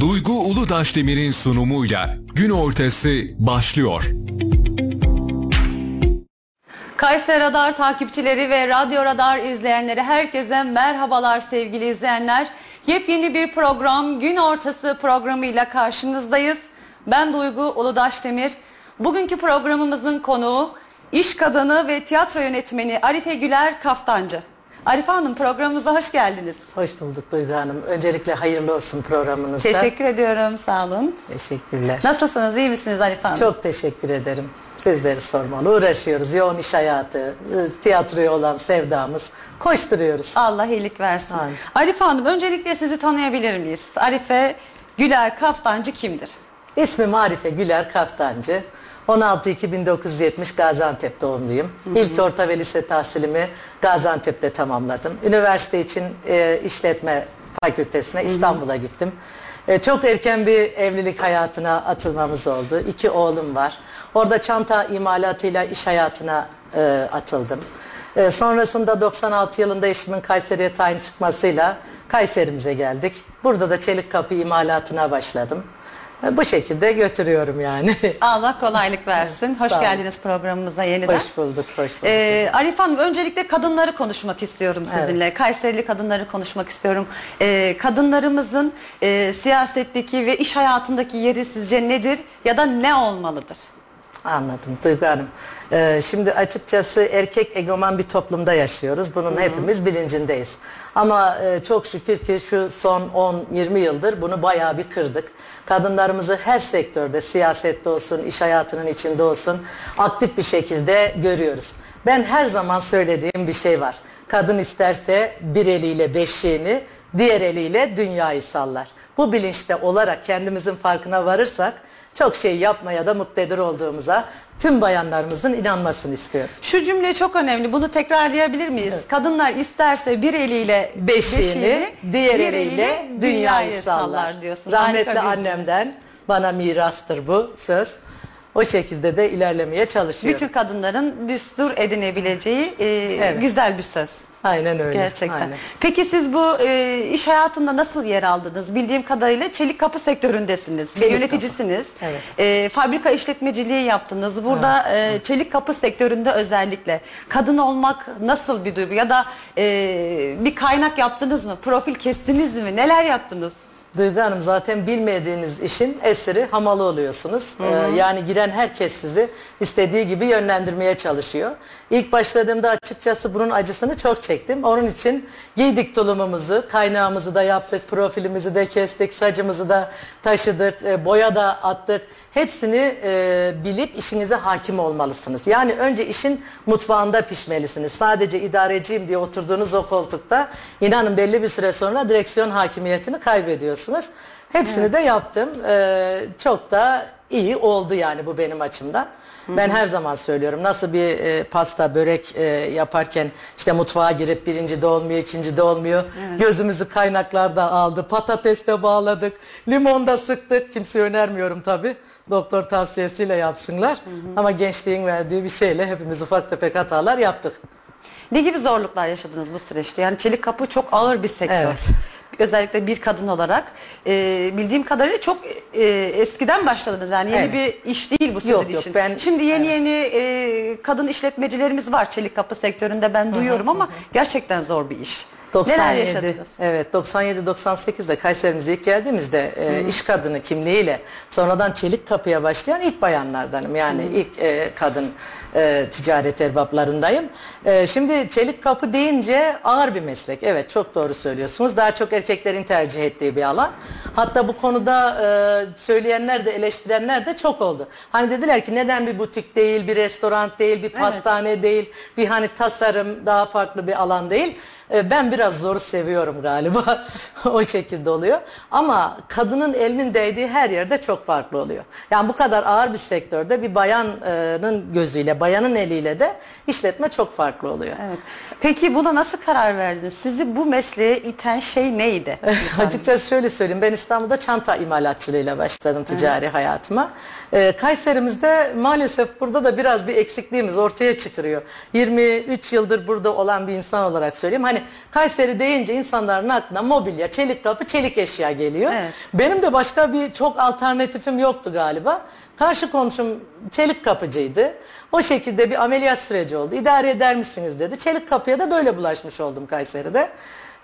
Duygu Uludaşdemir'in sunumuyla gün ortası başlıyor. Kayseri Radar takipçileri ve Radyo Radar izleyenleri herkese merhabalar sevgili izleyenler. Yepyeni bir program Gün Ortası programıyla karşınızdayız. Ben Duygu Uludaşdemir. Bugünkü programımızın konuğu iş kadını ve tiyatro yönetmeni Arife Güler Kaftancı. Arife Hanım programımıza hoş geldiniz. Hoş bulduk Duygu Hanım. Öncelikle hayırlı olsun programınızda. Teşekkür ediyorum sağ olun. Teşekkürler. Nasılsınız iyi misiniz Arife Hanım? Çok teşekkür ederim. Sizleri sormalı. Uğraşıyoruz. Yoğun iş hayatı, tiyatroya olan sevdamız. Koşturuyoruz. Allah iyilik versin. Amin. Arife Hanım öncelikle sizi tanıyabilir miyiz? Arife Güler Kaftancı kimdir? İsmim Arife Güler Kaftancı. 16-1970 Gaziantep doğumluyum. İlk orta ve lise tahsilimi Gaziantep'te tamamladım. Üniversite için e, işletme fakültesine İstanbul'a gittim. E, çok erken bir evlilik hayatına atılmamız oldu. İki oğlum var. Orada çanta imalatıyla iş hayatına e, atıldım. E, sonrasında 96 yılında eşimin Kayseri'ye tayin çıkmasıyla Kayserimize geldik. Burada da çelik kapı imalatına başladım. Bu şekilde götürüyorum yani. Allah kolaylık versin. Hoş Sağ geldiniz programımıza yeniden. hoş bulduk, hoş bulduk. Ee, Arif Hanım öncelikle kadınları konuşmak istiyorum sizinle. Kayserili kadınları konuşmak istiyorum. Ee, kadınlarımızın e, siyasetteki ve iş hayatındaki yeri sizce nedir ya da ne olmalıdır? Anladım Duygu Hanım. Ee, şimdi açıkçası erkek egoman bir toplumda yaşıyoruz. Bunun hepimiz bilincindeyiz. Ama e, çok şükür ki şu son 10-20 yıldır bunu bayağı bir kırdık. Kadınlarımızı her sektörde, siyasette olsun, iş hayatının içinde olsun aktif bir şekilde görüyoruz. Ben her zaman söylediğim bir şey var. Kadın isterse bir eliyle beşiğini, diğer eliyle dünyayı sallar. Bu bilinçte olarak kendimizin farkına varırsak çok şey yapmaya da muktedir olduğumuza tüm bayanlarımızın inanmasını istiyorum. Şu cümle çok önemli. Bunu tekrarlayabilir miyiz? Kadınlar isterse bir eliyle Beşiğini, diğer eliyle dünyayı sallar. diyorsun. Rahmetli Harika bir cümle. annemden bana mirastır bu söz. O şekilde de ilerlemeye çalışıyorum. Bütün kadınların düstur edinebileceği e, Evet. güzel bir söz. Aynen öyle. Gerçekten. aynen. Peki siz bu e, iş hayatında nasıl yer aldınız? Bildiğim kadarıyla çelik kapı sektöründesiniz. Çelik yöneticisiniz. kapı, evet. E, fabrika işletmeciliği yaptınız. Burada e, çelik kapı sektöründe özellikle kadın olmak nasıl bir duygu? Ya da e, bir kaynak yaptınız mı? Profil kestiniz mi? Neler yaptınız? Duygu Hanım zaten bilmediğiniz işin esiri hamalı oluyorsunuz. Ee, yani giren herkes sizi istediği gibi yönlendirmeye çalışıyor. İlk başladığımda açıkçası bunun acısını çok çektim. Onun için giydik tulumumuzu, kaynağımızı da yaptık, profilimizi de kestik, sacımızı da taşıdık, e, boya da attık. Hepsini e, bilip işinize hakim olmalısınız. Yani önce işin mutfağında pişmelisiniz. Sadece idareciyim diye oturduğunuz o koltukta inanın belli bir süre sonra direksiyon hakimiyetini kaybediyorsunuz. Hepsini de yaptım. Ee, çok da iyi oldu yani bu benim açımdan. Ben her zaman söylüyorum nasıl bir e, pasta börek e, yaparken işte mutfağa girip birinci de olmuyor ikinci de olmuyor. Gözümüzü kaynaklarda aldı patates de bağladık limon da sıktık kimseye önermiyorum tabi doktor tavsiyesiyle yapsınlar. Ama gençliğin verdiği bir şeyle hepimiz ufak tefek hatalar yaptık. Ne gibi zorluklar yaşadınız bu süreçte? Yani çelik kapı çok ağır bir sektör. Evet. Özellikle bir kadın olarak e, bildiğim kadarıyla çok e, eskiden başladınız yani yeni Evet. bir iş değil bu sizin Yok, yok, için. ben- Şimdi yeni yeni e, kadın işletmecilerimiz var çelik kapı sektöründe ben duyuyorum ama gerçekten zor bir iş. Neler 97, yaşadınız? evet 97-98'de Kayserimize ilk geldiğimizde e, iş kadını kimliğiyle sonradan çelik kapıya başlayan ilk bayanlardanım. Yani ilk e, kadın e, ticaret erbaplarındayım. E, şimdi çelik kapı deyince ağır bir meslek. Evet çok doğru söylüyorsunuz. Daha çok erkeklerin tercih ettiği bir alan. Hatta bu konuda e, söyleyenler de eleştirenler de çok oldu. Hani dediler ki neden bir butik değil, bir restoran değil, bir pastane değil, bir hani tasarım daha farklı bir alan değil. E, Ben biraz zoru seviyorum galiba. o şekilde oluyor. Ama kadının elinin değdiği her yerde çok farklı oluyor. Yani bu kadar ağır bir sektörde bir bayanın gözüyle, bayanın eliyle de işletme çok farklı oluyor. Evet. Peki buna nasıl karar verdiniz? Sizi bu mesleğe iten şey neydi? Açıkçası şöyle söyleyeyim. Ben İstanbul'da çanta imalatçılığıyla başladım ticari hayatıma. Ee, Kayserimizde maalesef burada da biraz bir eksikliğimiz ortaya çıkıyor. 23 yıldır burada olan bir insan olarak söyleyeyim. Hani Hani Kayseri deyince insanların aklına mobilya, çelik kapı, çelik eşya geliyor. Evet. Benim de başka bir çok alternatifim yoktu galiba. Karşı komşum çelik kapıcıydı. O şekilde bir ameliyat süreci oldu. İdare eder misiniz dedi. Çelik kapıya da böyle bulaşmış oldum Kayseri'de.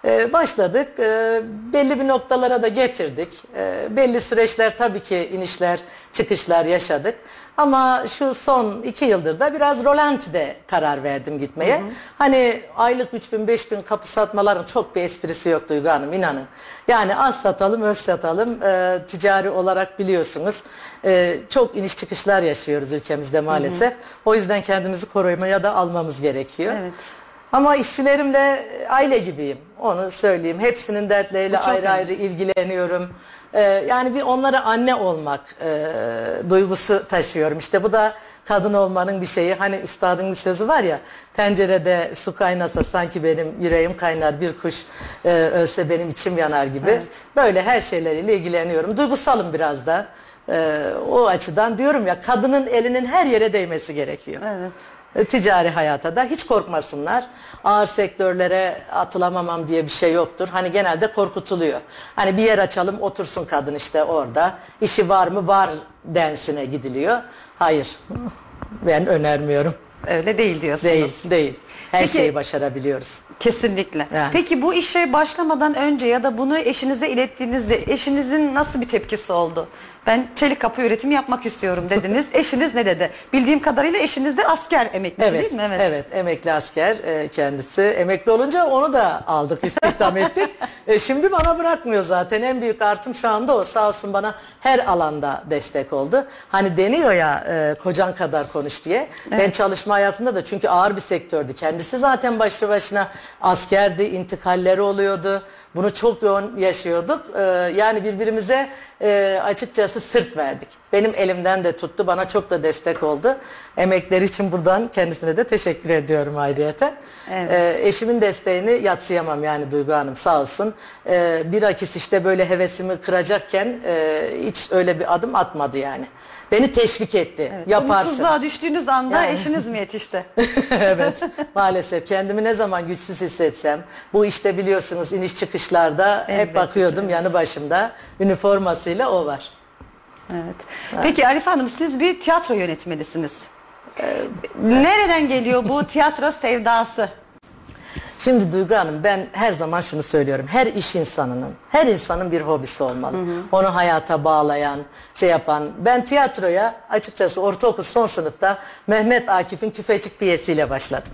Ee, başladık. Ee, belli bir noktalara da getirdik. Ee, belli süreçler tabii ki inişler, çıkışlar yaşadık. Ama şu son iki yıldır da biraz rolantide karar verdim gitmeye. Hani aylık 3000 5000 kapı satmaların çok bir esprisi yok Duygu Hanım inanın. Yani az satalım öz satalım Ee, ticari olarak biliyorsunuz. Ee, çok iniş çıkışlar yaşıyoruz ülkemizde maalesef. O yüzden kendimizi korumaya da almamız gerekiyor. Evet. Ama işçilerimle aile gibiyim. Onu söyleyeyim. Hepsinin dertleriyle ayrı önemli. ayrı ilgileniyorum. Ee, yani bir onlara anne olmak e, duygusu taşıyorum. İşte bu da kadın olmanın bir şeyi. Hani üstadın bir sözü var ya. Tencerede su kaynasa sanki benim yüreğim kaynar. Bir kuş e, ölse benim içim yanar gibi. Evet. Böyle her şeyleriyle ilgileniyorum. Duygusalım biraz da. Ee, o açıdan diyorum ya kadının elinin her yere değmesi gerekiyor. Evet. E, ticari hayata da hiç korkmasınlar. Ağır sektörlere atılamamam diye bir şey yoktur. Hani genelde korkutuluyor. Hani bir yer açalım otursun kadın işte orada. İşi var mı var densine gidiliyor. Hayır. Ben önermiyorum. Öyle değil diyorsunuz. Değil, değil. Her Peki- şeyi başarabiliyoruz. Kesinlikle. Yani. Peki bu işe başlamadan önce ya da bunu eşinize ilettiğinizde eşinizin nasıl bir tepkisi oldu? Ben çelik kapı üretimi yapmak istiyorum dediniz. Eşiniz ne dedi? Bildiğim kadarıyla eşiniz de asker emeklisi Evet, değil mi? evet. emekli asker e, kendisi. Emekli olunca onu da aldık, istihdam ettik. E, şimdi bana bırakmıyor zaten. En büyük artım şu anda o. Sağ olsun bana her alanda destek oldu. Hani deniyor ya e, kocan kadar konuş diye. Ben çalışma hayatında da çünkü ağır bir sektördü. Kendisi zaten başlı başına askerdi, intikalleri oluyordu. Bunu çok yoğun yaşıyorduk. E, yani birbirimize e, açıkçası sırt verdik. Benim elimden de tuttu. Bana çok da destek oldu. Emekleri için buradan kendisine de teşekkür ediyorum ayrıyeten. Evet. E, eşimin desteğini yatsıyamam yani Duygu Hanım sağ olsun. E, bilakis işte böyle hevesimi kıracakken e, hiç öyle bir adım atmadı yani. Beni teşvik etti. Yaparsın. Umutsuzluğa düştüğünüz anda Yani. eşiniz mi yetişti? evet maalesef kendimi ne zaman güçsüz hissetsem bu işte biliyorsunuz iniş çıkışlarda Elbette hep bakıyordum ki, yanı başımda üniformasıyla o var. Evet. Peki Arif Hanım siz bir tiyatro yönetmenisiniz. Nereden geliyor bu tiyatro sevdası? Şimdi Duygu Hanım ben her zaman şunu söylüyorum. Her iş insanının, her insanın bir hobisi olmalı. Onu hayata bağlayan, şey yapan. Ben tiyatroya açıkçası ortaokul son sınıfta Mehmet Akif'in Küfecik piyesiyle başladım.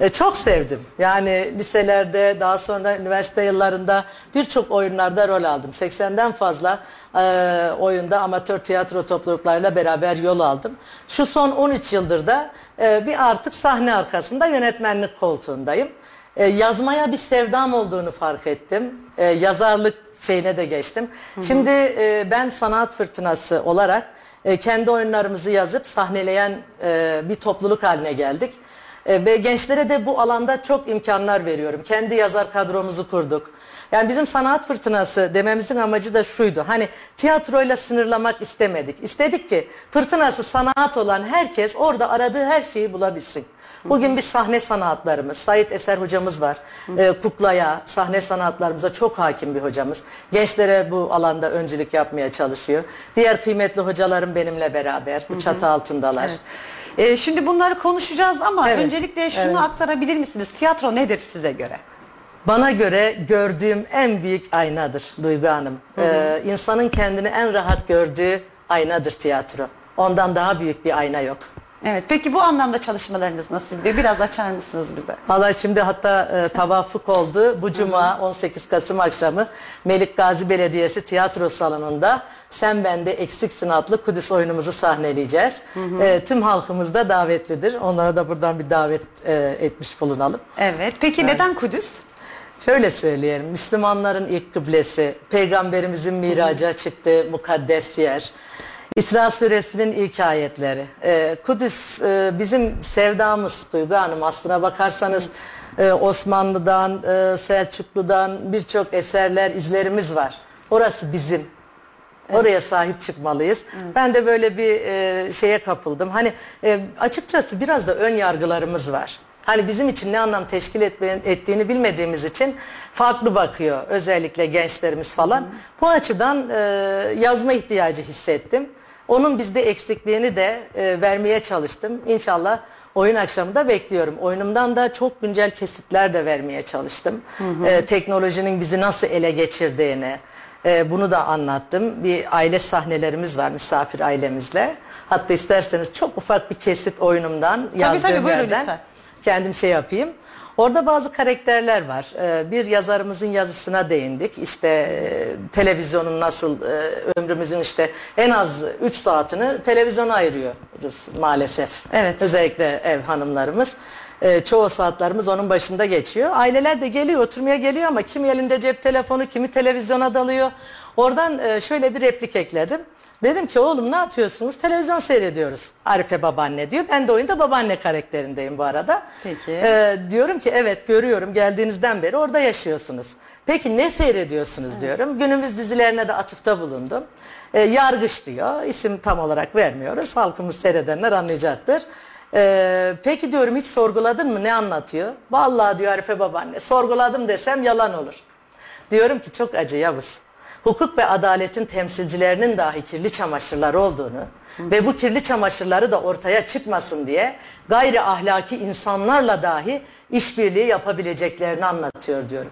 E, çok sevdim. Yani liselerde, daha sonra üniversite yıllarında birçok oyunlarda rol aldım. 80'den fazla e, oyunda amatör tiyatro topluluklarıyla beraber yol aldım. Şu son 13 yıldır da e, bir artık sahne arkasında yönetmenlik koltuğundayım. E, yazmaya bir sevdam olduğunu fark ettim. E, yazarlık şeyine de geçtim. Şimdi e, ben sanat fırtınası olarak e, kendi oyunlarımızı yazıp sahneleyen e, bir topluluk haline geldik. E, ve gençlere de bu alanda çok imkanlar veriyorum. Kendi yazar kadromuzu kurduk. Yani bizim sanat fırtınası dememizin amacı da şuydu. Hani tiyatroyla sınırlamak istemedik. İstedik ki fırtınası sanat olan herkes orada aradığı her şeyi bulabilsin. Bugün biz sahne sanatlarımız, Sait Eser hocamız var. E, kuklaya, sahne sanatlarımıza çok hakim bir hocamız. Gençlere bu alanda öncülük yapmaya çalışıyor. Diğer kıymetli hocalarım benimle beraber bu çatı altındalar. Ee, şimdi bunları konuşacağız ama Evet, öncelikle şunu evet. aktarabilir misiniz? Tiyatro nedir size göre? Bana göre gördüğüm en büyük aynadır Duygu Hanım. Ee, insanın kendini en rahat gördüğü aynadır tiyatro. Ondan daha büyük bir ayna yok. Evet. Peki bu anlamda çalışmalarınız nasıl gidiyor? Biraz açar mısınız bize? Valla şimdi hatta e, tavafuk oldu. Bu cuma 18 Kasım akşamı Melik Gazi Belediyesi tiyatro salonunda Sen Bende Eksiksin adlı Kudüs oyunumuzu sahneleyeceğiz. E, tüm halkımız da davetlidir. Onlara da buradan bir davet e, etmiş bulunalım. Evet. Peki neden Kudüs? Şöyle söyleyelim, Müslümanların ilk kıblesi, Peygamberimizin miraca çıktığı mukaddes yer, İsra suresinin ilk ayetleri. Ee, Kudüs e, bizim sevdamız Duygu Hanım aslına bakarsanız e, Osmanlı'dan, e, Selçuklu'dan birçok eserler, izlerimiz var. Orası bizim. Oraya sahip çıkmalıyız. Ben de böyle bir e, şeye kapıldım. Hani e, açıkçası biraz da ön yargılarımız var. Hani bizim için ne anlam teşkil etme- ettiğini bilmediğimiz için farklı bakıyor özellikle gençlerimiz falan. Bu açıdan e, yazma ihtiyacı hissettim. Onun bizde eksikliğini de e, vermeye çalıştım. İnşallah oyun akşamında bekliyorum. Oyunumdan da çok güncel kesitler de vermeye çalıştım. E, teknolojinin bizi nasıl ele geçirdiğini, e, bunu da anlattım. Bir aile sahnelerimiz var misafir ailemizle. Hatta isterseniz çok ufak bir kesit oyunumdan yazdığım tabii, buyurun yerden lütfen. kendim şey yapayım. Orada bazı karakterler var. Ee, Bir yazarımızın yazısına değindik. İşte e, televizyonun nasıl e, ömrümüzün işte en az 3 saatini televizyona ayırıyoruz maalesef. Evet. Özellikle ev hanımlarımız. Ee, çoğu saatlerimiz onun başında geçiyor. Aileler de geliyor, oturmaya geliyor ama kimi elinde cep telefonu, kimi televizyona dalıyor. Oradan e, şöyle bir replik ekledim. Dedim ki oğlum ne yapıyorsunuz? Televizyon seyrediyoruz. Arife babaanne diyor. Ben de oyunda babaanne karakterindeyim bu arada. Peki. Ee, diyorum ki evet görüyorum geldiğinizden beri orada yaşıyorsunuz. Peki ne seyrediyorsunuz diyorum. Günümüz dizilerine de atıfta bulundum. Ee, Yargıç diyor. İsim tam olarak vermiyoruz. Halkımız seyredenler anlayacaktır. Ee, peki diyorum hiç sorguladın mı ne anlatıyor? Vallahi diyor Arife babaanne sorguladım desem yalan olur. Diyorum ki çok acı Yavuz. Hukuk ve adaletin temsilcilerinin dahi kirli çamaşırlar olduğunu ve bu kirli çamaşırları da ortaya çıkmasın diye gayri ahlaki insanlarla dahi işbirliği yapabileceklerini anlatıyor diyorum.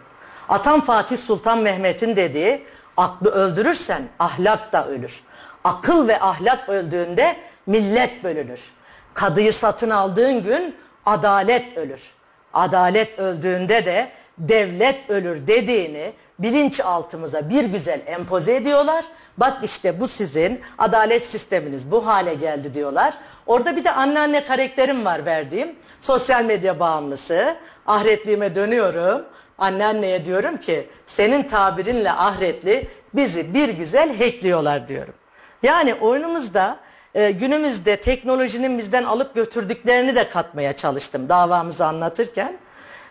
Atam Fatih Sultan Mehmet'in dediği aklı öldürürsen ahlak da ölür. Akıl ve ahlak öldüğünde millet bölünür. Kadıyı satın aldığın gün adalet ölür. Adalet öldüğünde de devlet ölür dediğini bilinçaltımıza bir güzel empoze ediyorlar. Bak işte bu sizin adalet sisteminiz bu hale geldi diyorlar. Orada bir de anneanne karakterim var verdiğim. Sosyal medya bağımlısı. Ahretliğime dönüyorum. Anneanneye diyorum ki senin tabirinle ahretli bizi bir güzel hackliyorlar diyorum. Yani oyunumuzda e, günümüzde teknolojinin bizden alıp götürdüklerini de katmaya çalıştım davamızı anlatırken.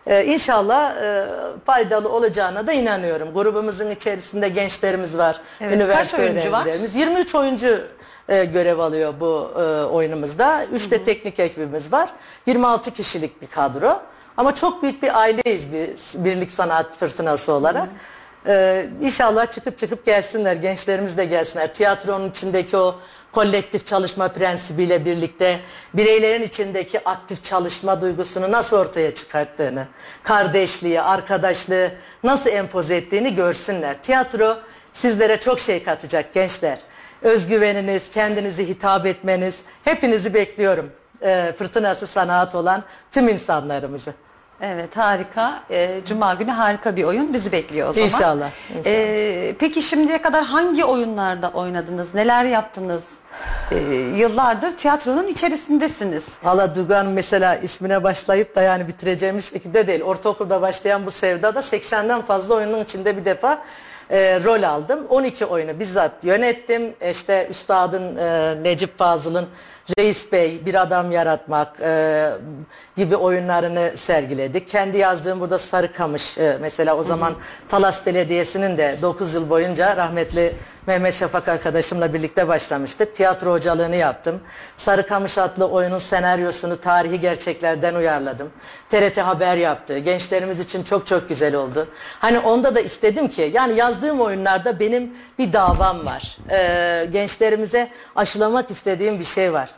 E, inşallah e, faydalı olacağına da inanıyorum. Grubumuzun içerisinde gençlerimiz var, Evet, üniversite kaç oyuncu var? öğrencilerimiz. 23 oyuncu e, görev alıyor bu e, oyunumuzda. 3 de teknik ekibimiz var. 26 kişilik bir kadro. Ama çok büyük bir aileyiz biz birlik sanat fırtınası olarak. Ee, inşallah çıkıp çıkıp gelsinler, gençlerimiz de gelsinler. Tiyatronun içindeki o kolektif çalışma prensibiyle birlikte bireylerin içindeki aktif çalışma duygusunu nasıl ortaya çıkarttığını, kardeşliği, arkadaşlığı nasıl empoze ettiğini görsünler. Tiyatro sizlere çok şey katacak gençler. Özgüveniniz, kendinizi hitap etmeniz, hepinizi bekliyorum. Ee, fırtınası sanat olan tüm insanlarımızı. Evet harika. Ee, Cuma günü harika bir oyun bizi bekliyor o zaman. İnşallah, inşallah. Ee, peki şimdiye kadar hangi oyunlarda oynadınız? Neler yaptınız? Ee, yıllardır tiyatronun içerisindesiniz. Valla Dugan mesela ismine başlayıp da yani bitireceğimiz şekilde değil. Ortaokulda başlayan bu sevdada 80'den fazla oyunun içinde bir defa e, rol aldım. 12 oyunu bizzat yönettim. İşte Üstad'ın e, Necip Fazıl'ın Reis Bey, Bir Adam Yaratmak e, gibi oyunlarını sergiledik. Kendi yazdığım burada Sarıkamış e, mesela o zaman Talas Belediyesi'nin de 9 yıl boyunca rahmetli Mehmet Şafak arkadaşımla birlikte başlamıştık. Tiyatro hocalığını yaptım. Sarıkamış adlı oyunun senaryosunu tarihi gerçeklerden uyarladım. TRT Haber yaptı. Gençlerimiz için çok çok güzel oldu. Hani onda da istedim ki yani yazdığım oyunlarda benim bir davam var. Ee, gençlerimize aşılamak istediğim bir şey var.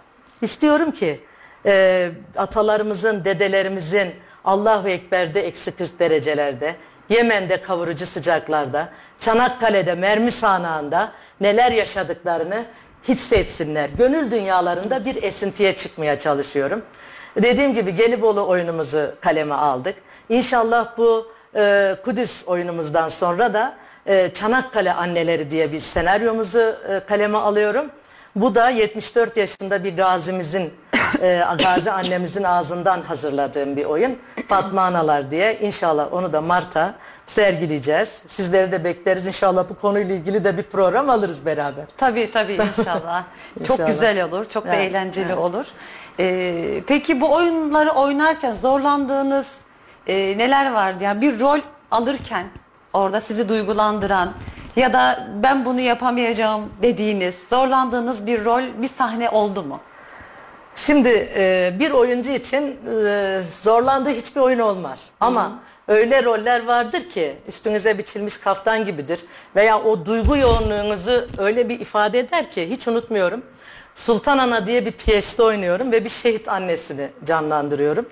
İstiyorum ki e, atalarımızın, dedelerimizin Allahu Ekber'de eksi 40 derecelerde, Yemen'de kavurucu sıcaklarda, Çanakkale'de mermi sahnağında neler yaşadıklarını hissetsinler. Gönül dünyalarında bir esintiye çıkmaya çalışıyorum. Dediğim gibi Gelibolu oyunumuzu kaleme aldık. İnşallah bu e, Kudüs oyunumuzdan sonra da e, Çanakkale Anneleri diye bir senaryomuzu e, kaleme alıyorum. Bu da 74 yaşında bir gazimizin, e, gazi annemizin ağzından hazırladığım bir oyun. Fatma Analar diye. İnşallah onu da Mart'a sergileyeceğiz. Sizleri de bekleriz. İnşallah bu konuyla ilgili de bir program alırız beraber. Tabii tabii inşallah. çok İnşallah. güzel olur, çok da Evet, eğlenceli evet. olur. Ee, peki bu oyunları oynarken zorlandığınız e, neler vardı? Yani bir rol alırken orada sizi duygulandıran ya da ben bunu yapamayacağım dediğiniz, zorlandığınız bir rol, bir sahne oldu mu? Şimdi e, bir oyuncu için e, zorlandığı hiçbir oyun olmaz. Ama öyle roller vardır ki üstünüze biçilmiş kaftan gibidir. Veya o duygu yoğunluğunuzu öyle bir ifade eder ki hiç unutmuyorum. Sultan Ana diye bir piyeste oynuyorum ve bir şehit annesini canlandırıyorum.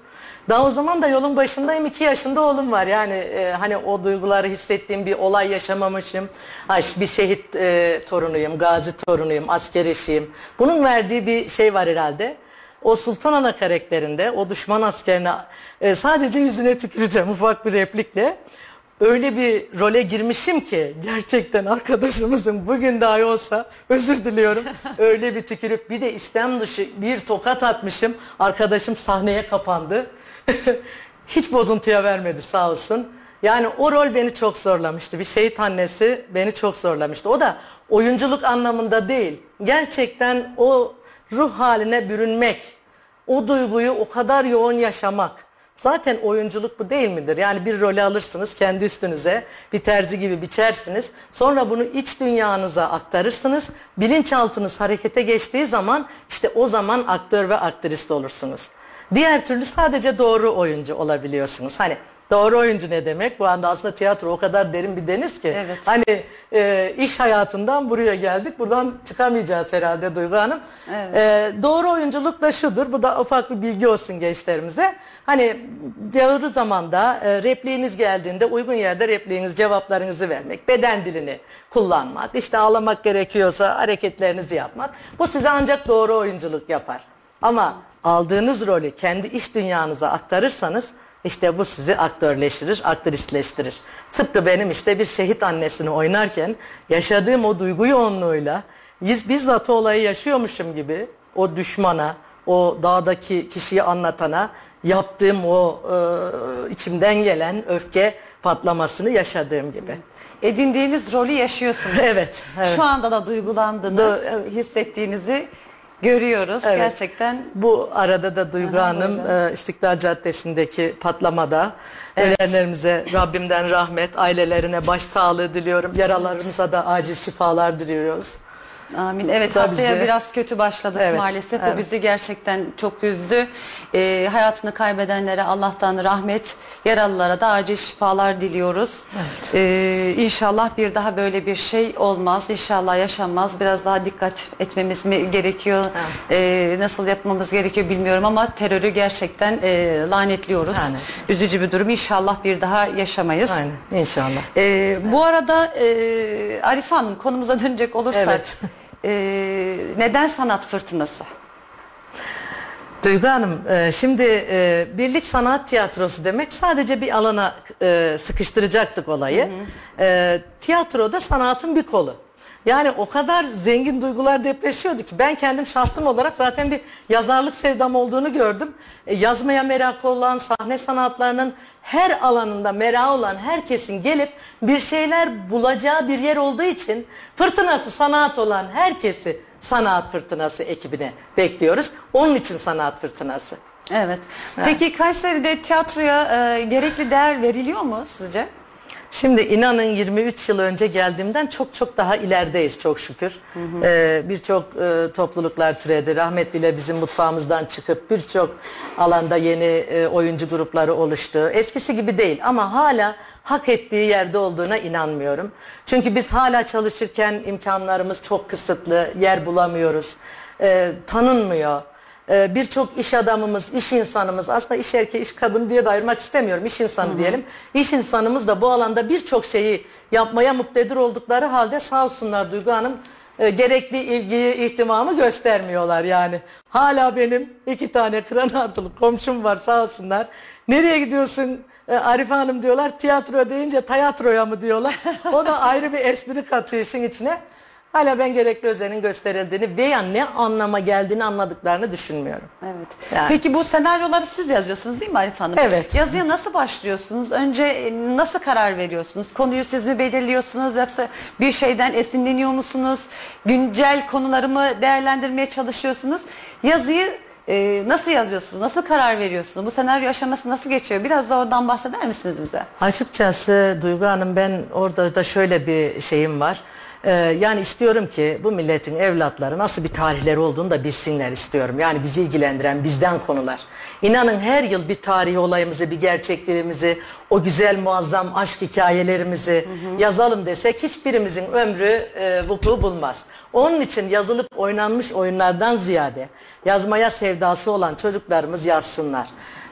Daha o zaman da yolun başındayım. iki yaşında oğlum var. Yani e, hani o duyguları hissettiğim bir olay yaşamamışım. Ay, bir şehit e, torunuyum, gazi torunuyum, asker eşiyim. Bunun verdiği bir şey var herhalde. O Sultan Ana karakterinde o düşman askerine e, sadece yüzüne tüküreceğim ufak bir replikle. Öyle bir role girmişim ki gerçekten arkadaşımızın bugün dahi olsa özür diliyorum. Öyle bir tükürüp bir de istem dışı bir tokat atmışım. Arkadaşım sahneye kapandı. Hiç bozuntuya vermedi sağ olsun. Yani o rol beni çok zorlamıştı. Bir şehit annesi beni çok zorlamıştı. O da oyunculuk anlamında değil. Gerçekten o ruh haline bürünmek, o duyguyu o kadar yoğun yaşamak. Zaten oyunculuk bu değil midir? Yani bir rolü alırsınız kendi üstünüze bir terzi gibi biçersiniz. Sonra bunu iç dünyanıza aktarırsınız. Bilinçaltınız harekete geçtiği zaman işte o zaman aktör ve aktrist olursunuz. Diğer türlü sadece doğru oyuncu olabiliyorsunuz. Hani doğru oyuncu ne demek? Bu anda aslında tiyatro o kadar derin bir deniz ki. Evet. Hani e, iş hayatından buraya geldik. Buradan çıkamayacağız herhalde Duygu Hanım. Evet. E, doğru oyunculuk da şudur. Bu da ufak bir bilgi olsun gençlerimize. Hani doğru zamanda e, repliğiniz geldiğinde uygun yerde repliğiniz cevaplarınızı vermek, beden dilini kullanmak, işte ağlamak gerekiyorsa hareketlerinizi yapmak. Bu size ancak doğru oyunculuk yapar. Ama aldığınız rolü kendi iş dünyanıza aktarırsanız işte bu sizi aktörleştirir, aktristleştirir. Tıpkı benim işte bir şehit annesini oynarken yaşadığım o duygu yoğunluğuyla biz bizzat o olayı yaşıyormuşum gibi o düşmana, o dağdaki kişiyi anlatana yaptığım o e, içimden gelen öfke patlamasını yaşadığım gibi. Edindiğiniz rolü yaşıyorsunuz. Evet, evet. Şu anda da duygulandığınız, Do- hissettiğinizi görüyoruz. Evet. Gerçekten Bu arada da Duygu Aha, Hanım buyurun. e, İstiklal Caddesi'ndeki patlamada Evet. ölenlerimize Rabbimden rahmet, ailelerine başsağlığı diliyorum. Yaralarımıza da acil şifalar diliyoruz. Amin. Evet Da haftaya bizi- biraz kötü başladık Evet, maalesef. evet. Bu bizi gerçekten çok üzdü. Ee, hayatını kaybedenlere Allah'tan rahmet, yaralılara da acil şifalar diliyoruz. Evet. Ee, inşallah bir daha böyle bir şey olmaz. İnşallah yaşanmaz. Biraz daha dikkat etmemiz mi gerekiyor? Ee, nasıl yapmamız gerekiyor bilmiyorum ama terörü gerçekten e, lanetliyoruz. Lanet. Üzücü bir durum. İnşallah bir daha yaşamayız. Aynen inşallah. Ee, bu arada e, Arife Hanım konumuza dönecek olursak Evet. E, neden sanat fırtınası? Duygu Hanım, e, şimdi e, birlik sanat tiyatrosu demek sadece bir alana e, sıkıştıracaktık olayı. E, tiyatroda sanatın bir kolu. Yani o kadar zengin duygular depreşiyordu ki ben kendim şahsım olarak zaten bir yazarlık sevdam olduğunu gördüm. E, yazmaya meraklı olan, sahne sanatlarının her alanında merakı olan herkesin gelip bir şeyler bulacağı bir yer olduğu için fırtınası sanat olan herkesi Sanat Fırtınası ekibine bekliyoruz. Onun için Sanat Fırtınası. Evet. Peki Kayseri'de tiyatroya e, gerekli değer veriliyor mu sizce? Şimdi inanın 23 yıl önce geldiğimden çok çok daha ilerideyiz çok şükür. Ee, birçok e, topluluklar türedi. Rahmetliyle bizim mutfağımızdan çıkıp birçok alanda yeni e, oyuncu grupları oluştu. Eskisi gibi değil ama hala hak ettiği yerde olduğuna inanmıyorum. Çünkü biz hala çalışırken imkanlarımız çok kısıtlı, yer bulamıyoruz, e, tanınmıyor. Ee, birçok iş adamımız, iş insanımız aslında iş erkeği, iş kadın diye de ayırmak istemiyorum. iş insanı diyelim. İş insanımız da bu alanda birçok şeyi yapmaya muktedir oldukları halde sağ olsunlar Duygu Hanım e, gerekli ilgiyi, ihtimamı göstermiyorlar yani. Hala benim iki tane kıran artılı komşum var sağ olsunlar. Nereye gidiyorsun e, Arife Hanım diyorlar. Tiyatro deyince tiyatroya mı diyorlar. O da ayrı bir espri katıyor işin içine. Hala ben gerekli özenin gösterildiğini veya ne anlama geldiğini anladıklarını düşünmüyorum. Evet. Yani. Peki bu senaryoları siz yazıyorsunuz değil mi Arif Hanım? Evet. Yazıya nasıl başlıyorsunuz? Önce e, nasıl karar veriyorsunuz? Konuyu siz mi belirliyorsunuz yoksa bir şeyden esinleniyor musunuz? Güncel konuları mı değerlendirmeye çalışıyorsunuz? Yazıyı e, nasıl yazıyorsunuz? Nasıl karar veriyorsunuz? Bu senaryo aşaması nasıl geçiyor? Biraz da oradan bahseder misiniz bize? Açıkçası Duygu Hanım ben orada da şöyle bir şeyim var. Ee, yani istiyorum ki bu milletin evlatları nasıl bir tarihleri olduğunu da bilsinler istiyorum. Yani bizi ilgilendiren bizden konular. İnanın her yıl bir tarihi olayımızı, bir gerçeklerimizi, o güzel muazzam aşk hikayelerimizi yazalım desek hiçbirimizin ömrü e, vuku bulmaz. Onun için yazılıp oynanmış oyunlardan ziyade yazmaya sevdası olan çocuklarımız yazsınlar.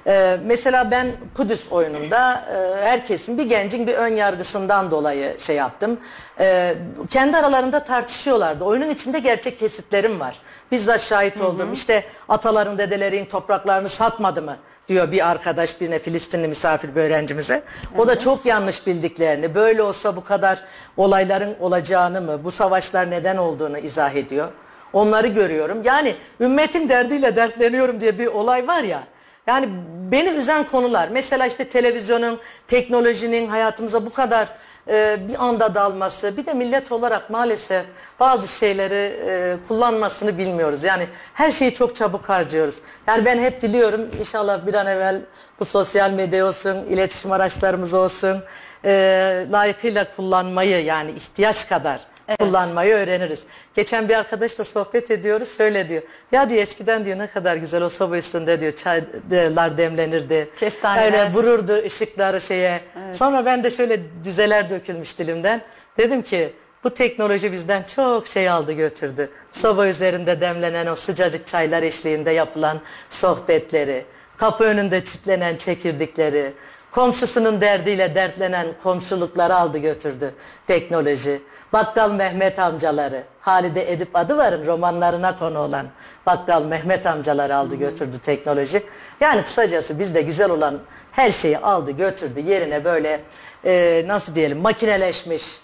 Ee, mesela ben Kudüs oyununda e, herkesin bir gencin bir ön yargısından dolayı şey yaptım. Ee, kendi aralarında tartışıyorlardı. Oyunun içinde gerçek kesitlerim var. Bizzat şahit oldum. İşte ataların dedelerin topraklarını satmadı mı diyor bir arkadaş birine Filistinli misafir bir öğrencimize. O da çok yanlış bildiklerini böyle olsa bu kadar olayların olacağını mı bu savaşlar neden olduğunu izah ediyor. Onları görüyorum. Yani ümmetin derdiyle dertleniyorum diye bir olay var ya. Yani beni üzen konular mesela işte televizyonun, teknolojinin hayatımıza bu kadar e, bir anda dalması bir de millet olarak maalesef bazı şeyleri e, kullanmasını bilmiyoruz. Yani her şeyi çok çabuk harcıyoruz. Yani ben hep diliyorum inşallah bir an evvel bu sosyal medya olsun, iletişim araçlarımız olsun e, layıkıyla kullanmayı yani ihtiyaç kadar kullanmayı öğreniriz. Geçen bir arkadaşla sohbet ediyoruz şöyle diyor. Ya diyor eskiden diyor ne kadar güzel o soba üstünde diyor çaylar demlenirdi. Kestaneler. Öyle vururdu ışıkları şeye. Sonra ben de şöyle dizeler dökülmüş dilimden. Dedim ki bu teknoloji bizden çok şey aldı götürdü. Soba üzerinde demlenen o sıcacık çaylar eşliğinde yapılan sohbetleri, kapı önünde çitlenen çekirdikleri, komşusunun derdiyle dertlenen komşulukları aldı götürdü teknoloji. Bakkal Mehmet amcaları, Halide Edip adı varın romanlarına konu olan Bakkal Mehmet amcaları aldı götürdü teknoloji. Yani kısacası bizde güzel olan her şeyi aldı götürdü yerine böyle e, nasıl diyelim makineleşmiş,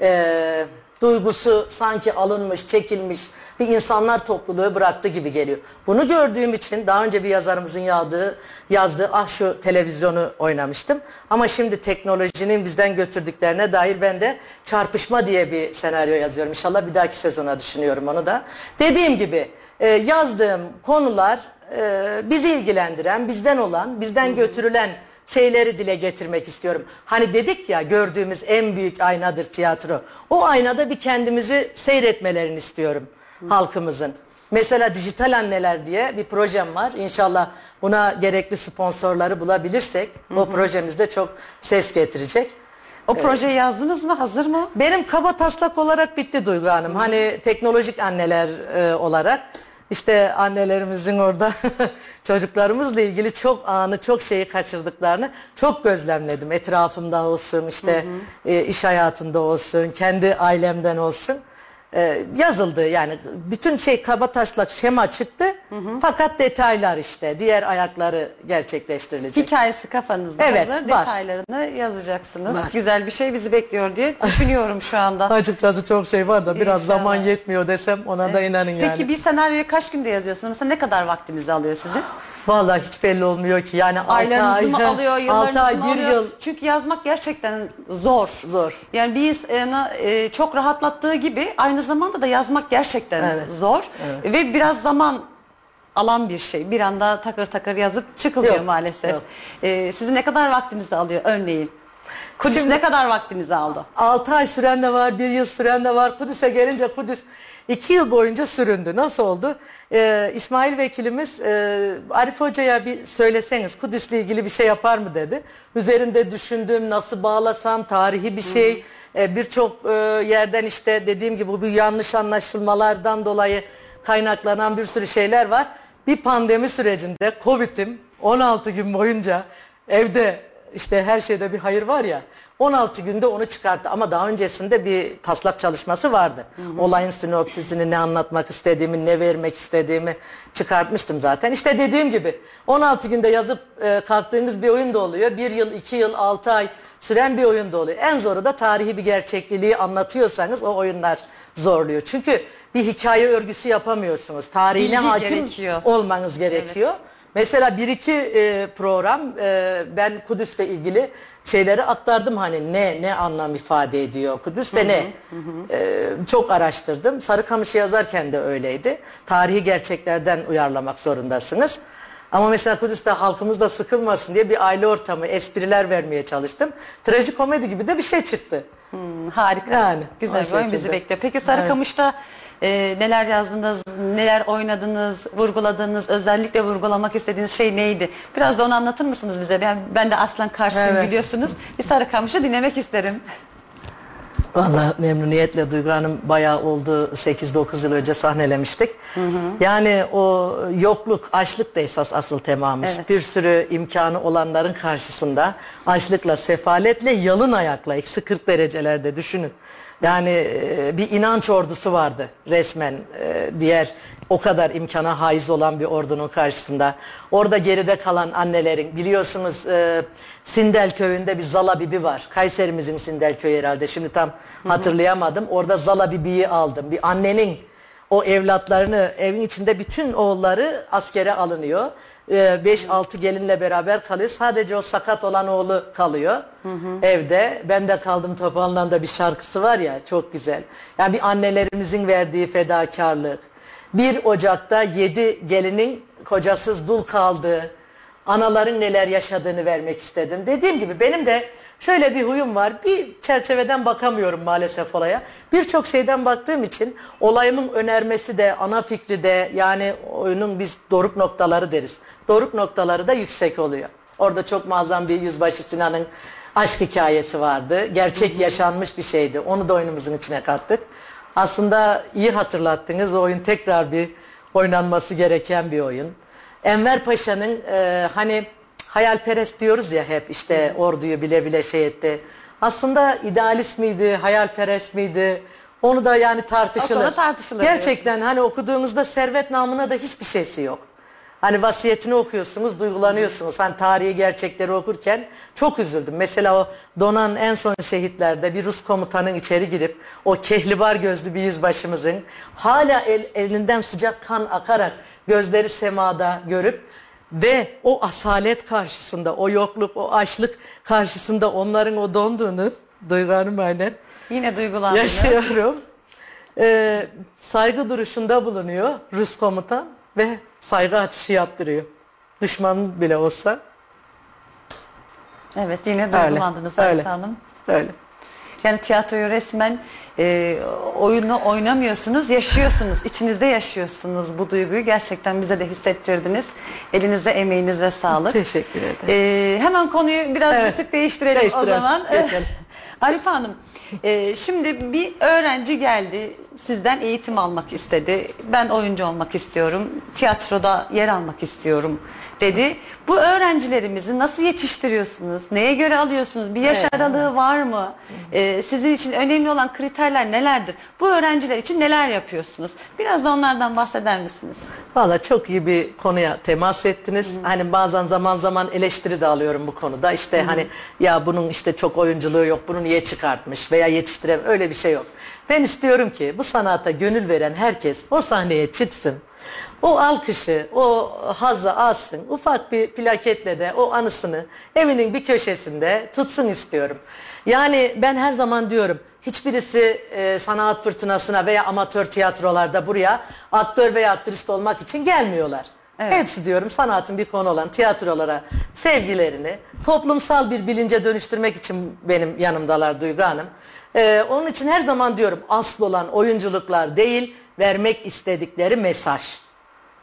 e, duygusu sanki alınmış, çekilmiş bir insanlar topluluğu bıraktı gibi geliyor. Bunu gördüğüm için daha önce bir yazarımızın yazdığı, yazdığı ah şu televizyonu oynamıştım. Ama şimdi teknolojinin bizden götürdüklerine dair ben de çarpışma diye bir senaryo yazıyorum. İnşallah bir dahaki sezona düşünüyorum onu da. Dediğim gibi e, yazdığım konular e, bizi ilgilendiren, bizden olan, bizden götürülen şeyleri dile getirmek istiyorum. Hani dedik ya gördüğümüz en büyük aynadır tiyatro. O aynada bir kendimizi seyretmelerini istiyorum halkımızın. Mesela dijital anneler diye bir projem var. İnşallah buna gerekli sponsorları bulabilirsek o projemizde çok ses getirecek. O projeyi yazdınız mı? Hazır mı? Benim kaba taslak olarak bitti Duygu Hanım. Hani teknolojik anneler e, olarak işte annelerimizin orada çocuklarımızla ilgili çok anı, çok şeyi kaçırdıklarını çok gözlemledim. Etrafımda olsun, işte e, iş hayatında olsun, kendi ailemden olsun. E, yazıldı yani bütün şey kaba taslak şema çıktı. Fakat detaylar işte diğer ayakları gerçekleştirilecek. Hikayesi kafanızda Evet, hazır. var. Detaylarını yazacaksınız. Var. Güzel bir şey bizi bekliyor diye düşünüyorum şu anda. Açıkçası çok şey var da biraz İnşallah. zaman yetmiyor desem ona da inanın yani. Peki bir senaryoyu kaç günde yazıyorsunuz? Mesela ne kadar vaktinizi alıyor sizin? Vallahi hiç belli olmuyor ki yani altı Aylarınızı ay, mı alıyor, yıllarınızı altı ay, mı bir alıyor? yıl Çünkü yazmak gerçekten zor. Zor. Yani bir insana e, çok rahatlattığı gibi aynı zamanda da yazmak gerçekten Evet. zor. Ve biraz zaman alan bir şey. Bir anda takır takır yazıp çıkılıyor Yok, maalesef. yok. E, sizin ne kadar vaktinizi alıyor örneğin? Kudüs Şimdi- ne kadar vaktinizi aldı? 6 ay süren de var, 1 yıl süren de var. Kudüs'e gelince Kudüs 2 yıl boyunca süründü. Nasıl oldu? Ee, İsmail Vekilimiz e, Arif Hoca'ya bir söyleseniz Kudüs'le ilgili bir şey yapar mı dedi. Üzerinde düşündüm nasıl bağlasam tarihi bir şey. E, Birçok e, yerden işte dediğim gibi bu yanlış anlaşılmalardan dolayı kaynaklanan bir sürü şeyler var. Bir pandemi sürecinde Covid'im 16 gün boyunca evde işte her şeyde bir hayır var ya 16 günde onu çıkarttı ama daha öncesinde bir taslak çalışması vardı. Olayın sinopsisini ne anlatmak istediğimi ne vermek istediğimi çıkartmıştım zaten. İşte dediğim gibi 16 günde yazıp e, kalktığınız bir oyun da oluyor. Bir yıl, iki yıl, altı ay süren bir oyun da oluyor. En zoru da tarihi bir gerçekliliği anlatıyorsanız o oyunlar zorluyor. Çünkü bir hikaye örgüsü yapamıyorsunuz. Tarihine Bilgi hakim gerekiyor. olmanız gerekiyor. Mesela bir iki e, program e, ben Kudüs'le ilgili şeyleri aktardım hani ne ne anlam ifade ediyor Kudüs'te ne E, çok araştırdım Sarıkamış'ı yazarken de öyleydi tarihi gerçeklerden uyarlamak zorundasınız Ama mesela Kudüs'te halkımız da sıkılmasın diye bir aile ortamı, espriler vermeye çalıştım. Trajikomedi gibi de bir şey çıktı. Harika. Yani, Güzel bir oyun bizi bekliyor. Peki Sarıkamış'ta e, neler yazdınız, neler oynadınız, vurguladığınız, özellikle vurgulamak istediğiniz şey neydi? Biraz da onu anlatır mısınız bize? Ben, ben de aslan Karslıyım Evet. biliyorsunuz. Bir Sarıkamış'ı dinlemek isterim. Vallahi memnuniyetle Duygu Hanım bayağı oldu 8-9 yıl önce sahnelemiştik. Yani o yokluk, açlık da esas asıl temamız. Evet. Bir sürü imkanı olanların karşısında açlıkla, sefaletle, yalın ayakla, eksi 40 derecelerde düşünün. Yani e, bir inanç ordusu vardı resmen e, diğer o kadar imkana haiz olan bir ordunun karşısında. Orada geride kalan annelerin biliyorsunuz e, Sindel köyünde bir Zala Bibi var. Kayserimizin Sindel köyü herhalde şimdi tam hatırlayamadım. Orada Zala Bibi'yi aldım. Bir annenin o evlatlarını evin içinde bütün oğulları askere alınıyor. 5-6 gelinle beraber kalıyor. Sadece o sakat olan oğlu kalıyor evde. Ben de kaldım Topal'dan da bir şarkısı var ya çok güzel. Yani bir annelerimizin verdiği fedakarlık. 1 Ocak'ta 7 gelinin kocasız dul kaldığı, anaların neler yaşadığını vermek istedim. Dediğim gibi benim de şöyle bir huyum var. Bir çerçeveden bakamıyorum maalesef olaya. Birçok şeyden baktığım için olayımın önermesi de ana fikri de yani oyunun biz doruk noktaları deriz. Doruk noktaları da yüksek oluyor. Orada çok muazzam bir Yüzbaşı Sinan'ın aşk hikayesi vardı. Gerçek yaşanmış bir şeydi. Onu da oyunumuzun içine kattık. Aslında iyi hatırlattınız. O oyun tekrar bir oynanması gereken bir oyun. Enver Paşa'nın e, hani hayalperest diyoruz ya hep işte orduyu bile bile şey etti. Aslında idealist miydi, hayalperest miydi? Onu da yani tartışılır. O tartışılır Gerçekten hani okuduğunuzda servet namına da hiçbir şeysi yok. Hani vasiyetini okuyorsunuz, duygulanıyorsunuz. Hani tarihi gerçekleri okurken çok üzüldüm. Mesela o donan en son şehitlerde bir Rus komutanın içeri girip o kehlibar gözlü bir yüzbaşımızın hala el, elinden sıcak kan akarak gözleri semada görüp ve o asalet karşısında, o yokluk, o açlık karşısında onların o donduğunu Duygu Hanım aynen Yine duygulandınız. yaşıyorum. Ee, saygı duruşunda bulunuyor Rus komutan ve saygı atışı yaptırıyor. Düşman bile olsa Evet yine duygulandınız öyle. Hanım. Öyle. Yani tiyatroyu resmen e, oyunu oynamıyorsunuz, yaşıyorsunuz. İçinizde yaşıyorsunuz bu duyguyu. Gerçekten bize de hissettirdiniz. Elinize, emeğinize sağlık. Teşekkür ederim. E, hemen konuyu biraz Evet. bir tık değiştirelim, o Değiştirelim, zaman. geçelim. Arif Hanım, e, şimdi bir öğrenci geldi, sizden eğitim almak istedi. Ben oyuncu olmak istiyorum, tiyatroda yer almak istiyorum dedi. Bu öğrencilerimizi nasıl yetiştiriyorsunuz? Neye göre alıyorsunuz? Bir yaş Evet. aralığı var mı? E, sizin için önemli olan kriterler nelerdir? Bu öğrenciler için neler yapıyorsunuz? Biraz da onlardan bahseder misiniz? Valla çok iyi bir konuya temas ettiniz. Hani bazen zaman zaman eleştiri de alıyorum bu konuda. İşte hani ya bunun işte çok oyunculuğu yok, bunu niye çıkartmış veya yetiştirem öyle bir şey yok. Ben istiyorum ki bu sanata gönül veren herkes o sahneye çıksın. O alkışı, o hazzı alsın. Ufak bir plaketle de o anısını evinin bir köşesinde tutsun istiyorum. Yani ben her zaman diyorum hiçbirisi e, sanat fırtınasına veya amatör tiyatrolarda buraya aktör veya aktrist olmak için gelmiyorlar. Hepsi diyorum sanatın bir konu olan tiyatrolara sevgilerini toplumsal bir bilince dönüştürmek için benim yanımdalar Duygu Hanım. Ee, onun için her zaman diyorum asıl olan oyunculuklar değil vermek istedikleri mesaj.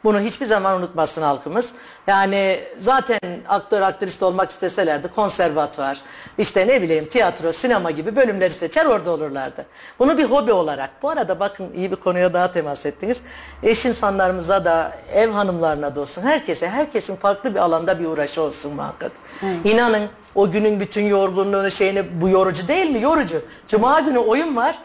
Bunu hiçbir zaman unutmasın halkımız. Yani zaten aktör aktrist olmak isteselerdi konservatuvar, işte ne bileyim tiyatro, sinema gibi bölümleri seçer orada olurlardı. Bunu bir hobi olarak. Bu arada bakın iyi bir konuya daha temas ettiniz. Eş insanlarımıza da, ev hanımlarına da olsun, herkese, herkesin farklı bir alanda bir uğraşı olsun muhakkak. İnanın o günün bütün yorgunluğunu şeyini bu yorucu değil mi? Yorucu. Cuma günü oyun var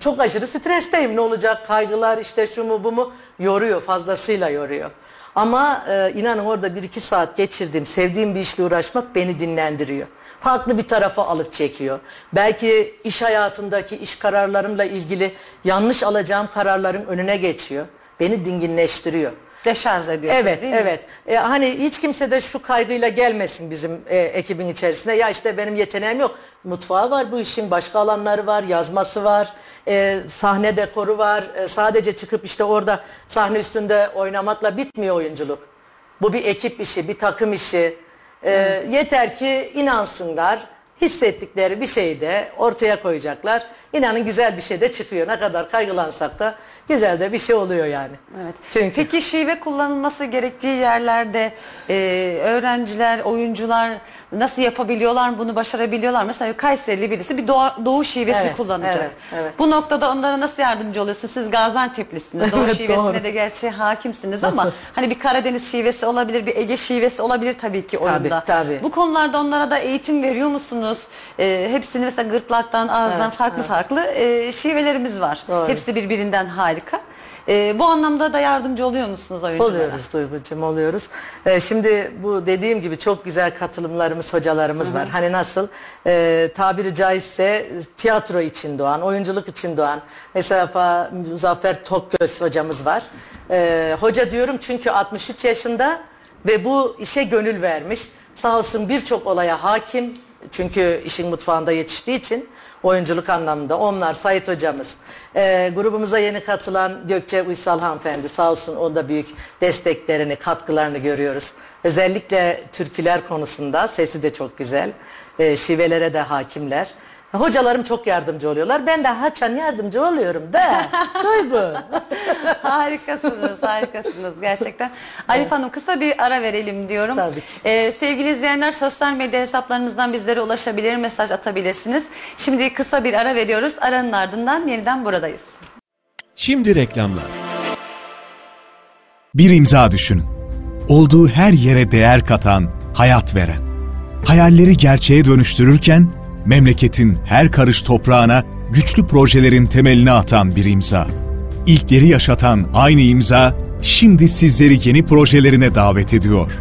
çok aşırı stresteyim ne olacak kaygılar işte şu mu bu mu yoruyor fazlasıyla yoruyor. Ama e, inanın orada bir iki saat geçirdiğim sevdiğim bir işle uğraşmak beni dinlendiriyor. Farklı bir tarafa alıp çekiyor. Belki iş hayatındaki iş kararlarımla ilgili yanlış alacağım kararların önüne geçiyor. Beni dinginleştiriyor. Deşarj ediyorsunuz Evet, değil mi? evet. E, hani hiç kimse de şu kaygıyla gelmesin bizim e, ekibin içerisine. Ya işte benim yeteneğim yok. Mutfağı var bu işin, başka alanları var, yazması var, e, sahne dekoru var. E, sadece çıkıp işte orada sahne üstünde oynamakla bitmiyor oyunculuk. Bu bir ekip işi, bir takım işi. Ee, Yeter ki inansınlar. Hissettikleri bir şeyi de ortaya koyacaklar. İnanın güzel bir şey de çıkıyor. Ne kadar kaygılansak da güzel de bir şey oluyor yani. Evet. Çünkü Peki şive kullanılması gerektiği yerlerde e, öğrenciler, oyuncular nasıl yapabiliyorlar, bunu başarabiliyorlar? Mesela Kayserili birisi bir doğa- doğu şivesi Evet, kullanacak. evet, evet. Bu noktada onlara nasıl yardımcı oluyorsunuz? Siz Gaziantep'lisiniz. Doğu Evet, şivesine doğru. de gerçi hakimsiniz ama hani bir Karadeniz şivesi olabilir, bir Ege şivesi olabilir tabii ki oyunda. tabii. Bu konularda onlara da eğitim veriyor musunuz? E, hepsini mesela gırtlaktan, ağızdan Evet, farklı farklı e, şivelerimiz var. Doğru. Hepsi birbirinden harika. E, bu anlamda da yardımcı oluyor musunuz oyunculara? Oluyoruz Duygucuğum oluyoruz. Ee, şimdi bu dediğim gibi çok güzel katılımlarımız, hocalarımız var. Hani nasıl e, tabiri caizse tiyatro için doğan, oyunculuk için doğan. Mesela Muzaffer Tokgöz hocamız var. Ee, hoca diyorum çünkü 63 yaşında ve bu işe gönül vermiş. Sağ olsun birçok olaya hakim. Çünkü işin mutfağında yetiştiği için oyunculuk anlamında onlar Sait hocamız. Ee, grubumuza yeni katılan Gökçe Uysal hanımefendi sağ olsun o da büyük desteklerini, katkılarını görüyoruz. Özellikle türküler konusunda sesi de çok güzel. Ee, şivelere de hakimler. Hocalarım çok yardımcı oluyorlar. Ben de haçan yardımcı oluyorum da. Duygu. harikasınız, harikasınız gerçekten. Arif Hanım kısa bir ara verelim diyorum. Tabii ki. Ee, sevgili izleyenler sosyal medya hesaplarınızdan bizlere ulaşabilir, mesaj atabilirsiniz. Şimdi kısa bir ara veriyoruz. Aranın ardından yeniden buradayız. Şimdi reklamlar. Bir imza düşünün. Olduğu her yere değer katan, hayat veren. Hayalleri gerçeğe dönüştürürken memleketin her karış toprağına güçlü projelerin temelini atan bir imza. İlkleri yaşatan aynı imza şimdi sizleri yeni projelerine davet ediyor.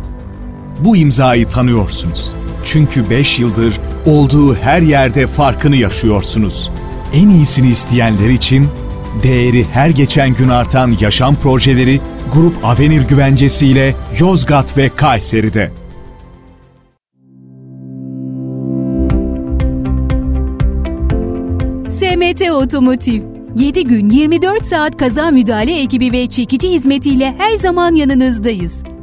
Bu imzayı tanıyorsunuz. Çünkü 5 yıldır olduğu her yerde farkını yaşıyorsunuz. En iyisini isteyenler için değeri her geçen gün artan yaşam projeleri Grup Avenir güvencesiyle Yozgat ve Kayseri'de. SMT Otomotiv 7 gün 24 saat kaza müdahale ekibi ve çekici hizmetiyle her zaman yanınızdayız.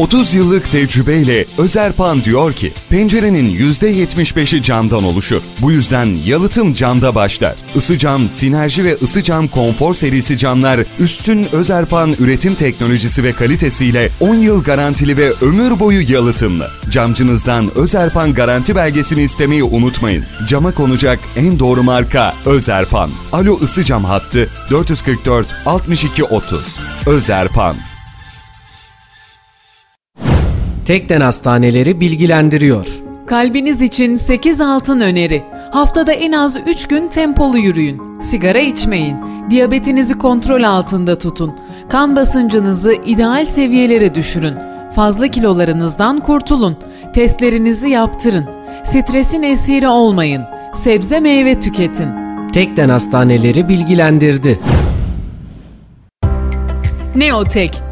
30 yıllık tecrübeyle Özerpan diyor ki pencerenin %75'i camdan oluşur. Bu yüzden yalıtım camda başlar. Isı cam, sinerji ve ısı cam konfor serisi camlar üstün Özerpan üretim teknolojisi ve kalitesiyle 10 yıl garantili ve ömür boyu yalıtımlı. Camcınızdan Özerpan garanti belgesini istemeyi unutmayın. Cama konacak en doğru marka Özerpan. Alo ısı cam hattı 444 62 30. Özerpan. Tekden Hastaneleri bilgilendiriyor. Kalbiniz için 8 altın öneri. Haftada en az 3 gün tempolu yürüyün. Sigara içmeyin. Diyabetinizi kontrol altında tutun. Kan basıncınızı ideal seviyelere düşürün. Fazla kilolarınızdan kurtulun. Testlerinizi yaptırın. Stresin esiri olmayın. Sebze meyve tüketin. Tekden Hastaneleri bilgilendirdi. Neotek,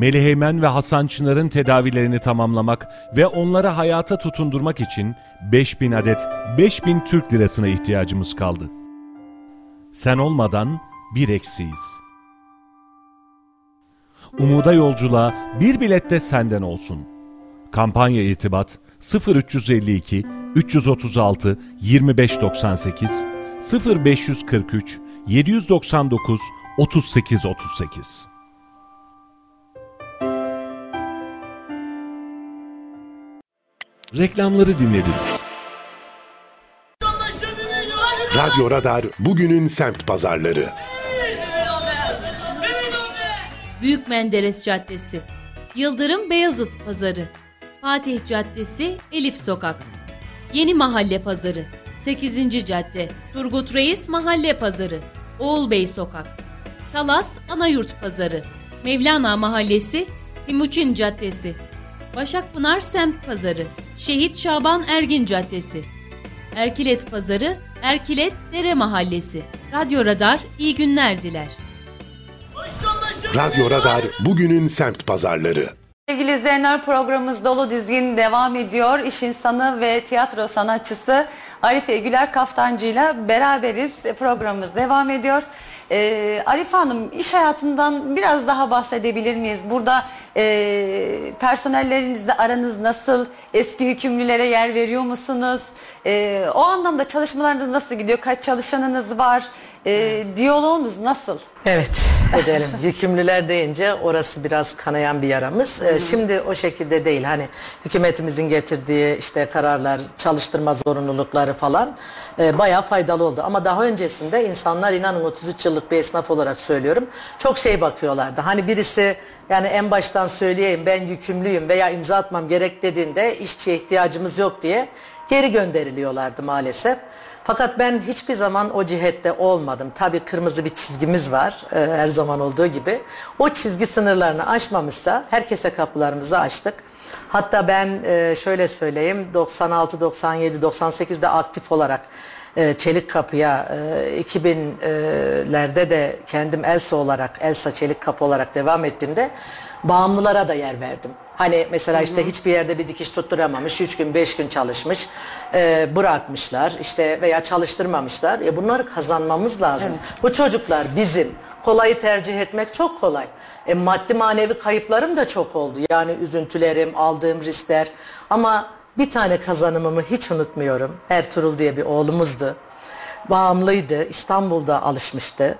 Meliheymen ve Hasan Çınar'ın tedavilerini tamamlamak ve onları hayata tutundurmak için 5000 adet 5000 Türk lirasına ihtiyacımız kaldı. Sen olmadan bir eksiyiz. Umuda yolculuğa bir bilet de senden olsun. Kampanya irtibat 0352 336 2598 0543 799 3838 Reklamları dinlediniz. Radyo Radar bugünün semt pazarları. Büyük Menderes Caddesi, Yıldırım Beyazıt Pazarı, Fatih Caddesi, Elif Sokak, Yeni Mahalle Pazarı, 8. Cadde, Turgut Reis Mahalle Pazarı, Oğul Bey Sokak, Talas Anayurt Pazarı, Mevlana Mahallesi, Timuçin Caddesi, Başakpınar Semt Pazarı, Şehit Şaban Ergin Caddesi, Erkilet Pazarı, Erkilet Dere Mahallesi. Radyo Radar iyi günler diler. Radyo Radar bugünün semt pazarları. Sevgili izleyenler programımız dolu dizgin devam ediyor. İş insanı ve tiyatro sanatçısı Arife Güler Kaftancı ile beraberiz. Programımız devam ediyor. Ee, Arife Hanım iş hayatından biraz daha bahsedebilir miyiz? Burada e, personellerinizle aranız nasıl? Eski hükümlülere yer veriyor musunuz? E, o anlamda çalışmalarınız nasıl gidiyor? Kaç çalışanınız var? E, diyaloğunuz nasıl? Evet edelim. Yükümlüler deyince orası biraz kanayan bir yaramız. Ee, şimdi o şekilde değil. Hani hükümetimizin getirdiği işte kararlar, çalıştırma zorunlulukları falan e, bayağı faydalı oldu. Ama daha öncesinde insanlar inanın 33 yıllık bir esnaf olarak söylüyorum. Çok şey bakıyorlardı. Hani birisi yani en baştan söyleyeyim ben yükümlüyüm veya imza atmam gerek dediğinde işçiye ihtiyacımız yok diye geri gönderiliyorlardı maalesef. Fakat ben hiçbir zaman o cihette olmadım. Tabii kırmızı bir çizgimiz var e, her zaman olduğu gibi. O çizgi sınırlarını aşmamışsa herkese kapılarımızı açtık. Hatta ben e, şöyle söyleyeyim 96, 97, 98'de aktif olarak e, Çelik Kapı'ya e, 2000'lerde de kendim Elsa olarak Elsa Çelik Kapı olarak devam ettiğimde bağımlılara da yer verdim. Hani mesela işte hiçbir yerde bir dikiş tutturamamış, 3 gün 5 gün çalışmış, e, bırakmışlar işte veya çalıştırmamışlar. E bunları kazanmamız lazım. Bu çocuklar bizim. Kolayı tercih etmek çok kolay. E, maddi manevi kayıplarım da çok oldu. Yani üzüntülerim, aldığım riskler. Ama bir tane kazanımımı hiç unutmuyorum. Ertuğrul diye bir oğlumuzdu bağımlıydı. İstanbul'da alışmıştı.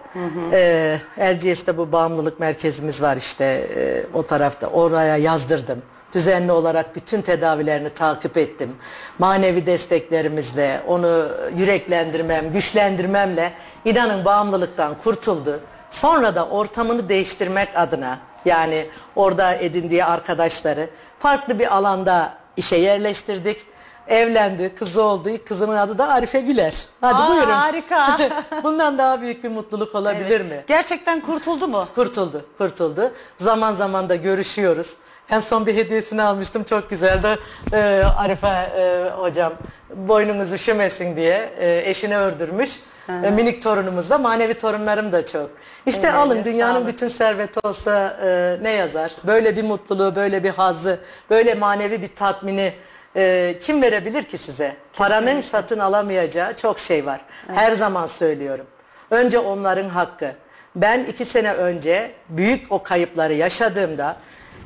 Ee, Erciyes'te bu bağımlılık merkezimiz var işte e, o tarafta. Oraya yazdırdım. Düzenli olarak bütün tedavilerini takip ettim. Manevi desteklerimizle, onu yüreklendirmem, güçlendirmemle inanın bağımlılıktan kurtuldu. Sonra da ortamını değiştirmek adına yani orada edindiği arkadaşları farklı bir alanda işe yerleştirdik. Evlendi, kızı oldu. Kızının adı da Arife Güler. Hadi Aa, buyurun. harika. Bundan daha büyük bir mutluluk olabilir Evet. mi? Gerçekten kurtuldu mu? Kurtuldu, kurtuldu. Zaman zaman da görüşüyoruz. En son bir hediyesini almıştım. Çok güzeldi. Ee, Arife e, hocam boynunuz üşümesin diye e, eşine ördürmüş. E, minik torunumuz da manevi torunlarım da çok. İşte Evet, alın dünyanın bütün serveti olsa e, ne yazar? Böyle bir mutluluğu, böyle bir hazzı, böyle manevi bir tatmini e, kim verebilir ki size? Paranın satın alamayacağı çok şey var. Her zaman söylüyorum. Önce onların hakkı. Ben iki sene önce büyük o kayıpları yaşadığımda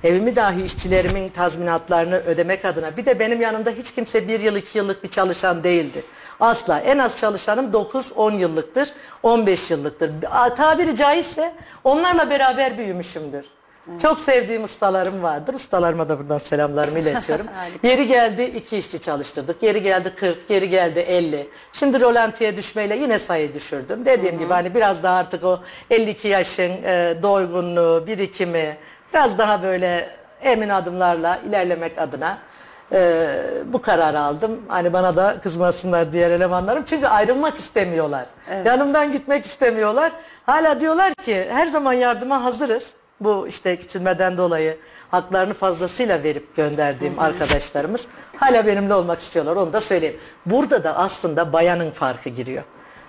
evimi dahi işçilerimin tazminatlarını ödemek adına bir de benim yanımda hiç kimse bir yıl iki yıllık bir çalışan değildi. Asla en az çalışanım 9-10 yıllıktır 15 yıllıktır. Tabiri caizse onlarla beraber büyümüşümdür. Çok sevdiğim ustalarım vardır. Ustalarıma da buradan selamlarımı iletiyorum. Yeri geldi iki işçi çalıştırdık. Yeri geldi 40, yeri geldi 50. Şimdi rolantiye düşmeyle yine sayı düşürdüm. Dediğim gibi hani biraz daha artık o 52 yaşın e, doygunluğu, birikimi biraz daha böyle emin adımlarla ilerlemek adına e, bu kararı aldım. Hani bana da kızmasınlar diğer elemanlarım. Çünkü ayrılmak istemiyorlar. Yanımdan gitmek istemiyorlar. Hala diyorlar ki her zaman yardıma hazırız. Bu işte küçülmeden dolayı haklarını fazlasıyla verip gönderdiğim arkadaşlarımız hala benimle olmak istiyorlar. Onu da söyleyeyim. Burada da aslında bayanın farkı giriyor.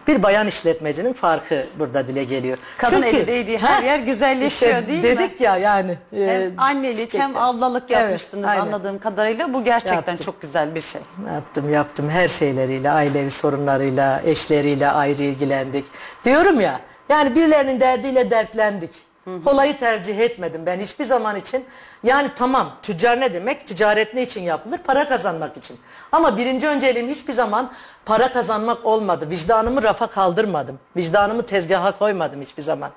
Bir bayan işletmecinin farkı burada dile geliyor. Kadın eli değdiği her yer güzelleşiyor, değil mi? dedik ya yani. e, Hem annelik hem çiçekler. ablalık Evet, yapmıştınız aynen. anladığım kadarıyla. Bu gerçekten Yaptım. çok güzel bir şey. Yaptım yaptım her şeyleriyle ailevi sorunlarıyla eşleriyle ayrı ilgilendik. Diyorum ya yani birilerinin derdiyle dertlendik. Kolayı tercih etmedim ben hiçbir zaman için. Yani tamam tüccar ne demek? Ticaret ne için yapılır? Para kazanmak için. Ama birinci önceliğim hiçbir zaman para kazanmak olmadı. Vicdanımı rafa kaldırmadım. Vicdanımı tezgaha koymadım hiçbir zaman.